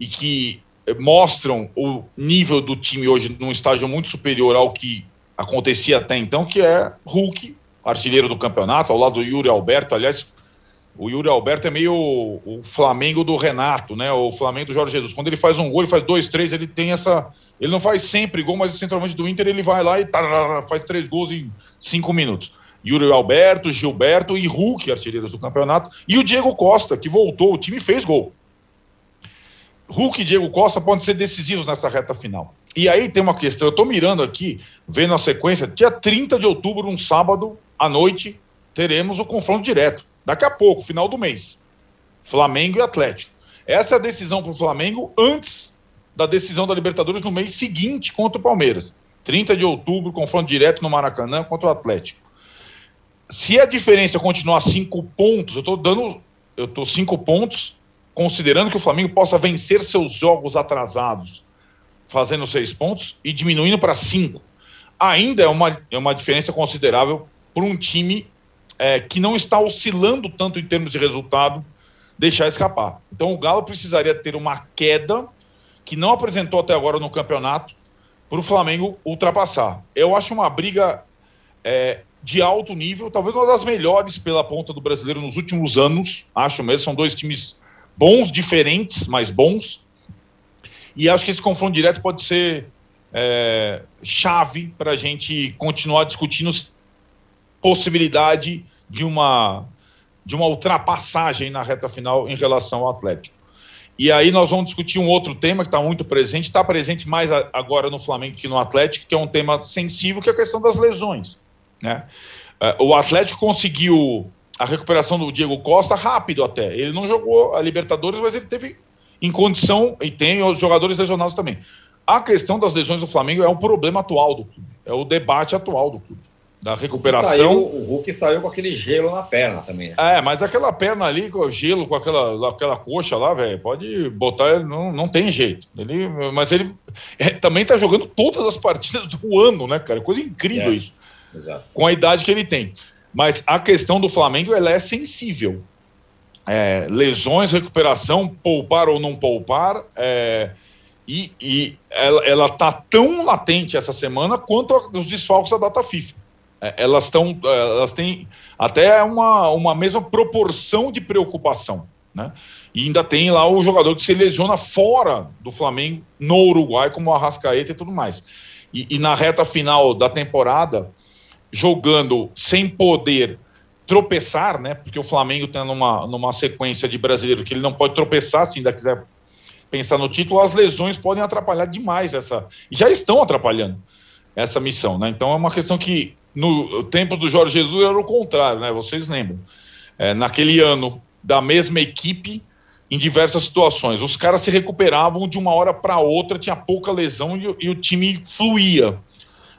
Speaker 4: e que mostram o nível do time hoje num estágio muito superior ao que acontecia até então, que é Hulk, artilheiro do campeonato, ao lado do Yuri Alberto. Aliás, o Yuri Alberto é meio o, Flamengo do Renato, né? O Flamengo do Jorge Jesus. Quando ele faz um gol, ele faz dois, três, ele tem essa. Ele não faz sempre gol, mas centralmente do Inter ele vai lá e faz três gols em cinco minutos. Yuri Alberto, Gilberto e Hulk, artilheiros do campeonato, e o Diego Costa, que voltou, o time fez gol. Hulk e Diego Costa podem ser decisivos nessa reta final. E aí tem uma questão, eu estou mirando aqui, vendo a sequência, dia 30 de outubro, um sábado à noite, teremos o confronto direto. Daqui a pouco, final do mês. Flamengo e Atlético. Essa é a decisão para o Flamengo antes da decisão da Libertadores no mês seguinte contra o Palmeiras. 30 de outubro, confronto direto no Maracanã contra o Atlético. Se a diferença continuar cinco pontos, eu estou dando. Eu estou cinco pontos, considerando que o Flamengo possa vencer seus jogos atrasados, fazendo seis pontos, e diminuindo para cinco. Ainda é uma, é uma diferença considerável para um time é, que não está oscilando tanto em termos de resultado, deixar escapar. Então o Galo precisaria ter uma queda que não apresentou até agora no campeonato para o Flamengo ultrapassar. Eu acho uma briga é, de alto nível, talvez uma das melhores pela ponta do brasileiro nos últimos anos. Acho mesmo, são dois times bons, diferentes, mas bons. E acho que esse confronto direto pode ser é, chave para a gente continuar discutindo possibilidade de uma de uma ultrapassagem na reta final em relação ao Atlético. E aí nós vamos discutir um outro tema que está muito presente, está presente mais agora no Flamengo que no Atlético, que é um tema sensível, que é a questão das lesões. Né? É, o Atlético conseguiu a recuperação do Diego Costa rápido até. Ele não jogou a Libertadores, mas ele teve em condição, e tem os jogadores lesionados também. A questão das lesões do Flamengo é um problema atual do clube, é o debate atual do clube da recuperação.
Speaker 1: Saiu, o Hulk saiu com aquele gelo na perna também.
Speaker 4: É, mas aquela perna ali, com o gelo, com aquela, aquela coxa lá, velho, pode botar, não, não tem jeito. Ele, mas ele é, também tá jogando todas as partidas do ano, né, cara? Coisa incrível é, isso. Exato. Com a idade que ele tem. Mas a questão do Flamengo, ela é sensível. É, lesões, recuperação, poupar ou não poupar, é, e, e ela, ela tá tão latente essa semana quanto os desfalques da data FIFA. É, elas estão, é, elas têm até uma, uma mesma proporção de preocupação, né? E ainda tem lá o jogador que se lesiona fora do Flamengo, no Uruguai, como o Arrascaeta e tudo mais. E, e na reta final da temporada, jogando sem poder tropeçar, né? Porque o Flamengo tem numa, numa sequência de brasileiro que ele não pode tropeçar se ainda quiser pensar no título, as lesões podem atrapalhar demais essa. Já estão atrapalhando essa missão, né? Então é uma questão que no tempo do Jorge Jesus era o contrário, né? Vocês lembram? É, naquele ano da mesma equipe em diversas situações. Os caras se recuperavam de uma hora para outra, tinha pouca lesão e, e, o time fluía.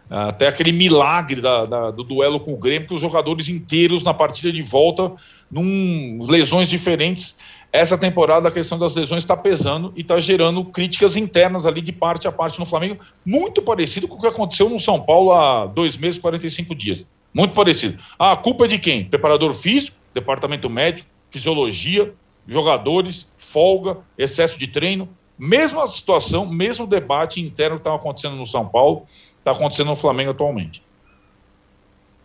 Speaker 4: Até aquele milagre da, da, do duelo com o Grêmio, que os jogadores inteiros na partida de volta, num lesões diferentes, essa temporada a questão das lesões está pesando e está gerando críticas internas ali de parte a parte no Flamengo, muito parecido com o que aconteceu no São Paulo há dois meses, 45 dias. Muito parecido. Ah, a culpa é de quem? Preparador físico, departamento médico, fisiologia, jogadores, folga, excesso de treino. Mesma situação, mesmo debate interno que estava acontecendo no São Paulo, está acontecendo no Flamengo atualmente.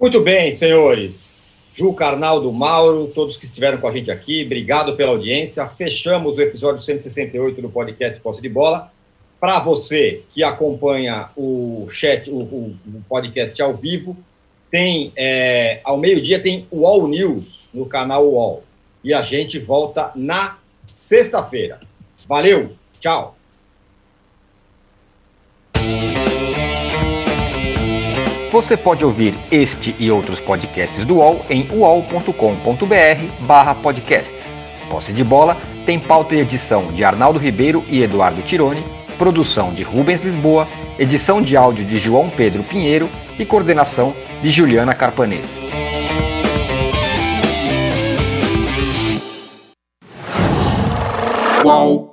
Speaker 1: Muito bem, senhores. Ju, Carnaldo, Mauro, todos que estiveram com a gente aqui, obrigado pela audiência. Fechamos o episódio 168 do podcast Posse de Bola. Para você que acompanha o chat, o, o, o podcast ao vivo, tem é, ao meio-dia tem o All News no canal UOL. E a gente volta na sexta-feira. Valeu, tchau.
Speaker 12: Você pode ouvir este e outros podcasts do UOL em uol.com.br podcasts. Posse de Bola tem pauta e edição de Arnaldo Ribeiro e Eduardo Tironi, produção de Rubens Lisboa, edição de áudio de João Pedro Pinheiro e coordenação de Juliana Carpanês.
Speaker 13: UOL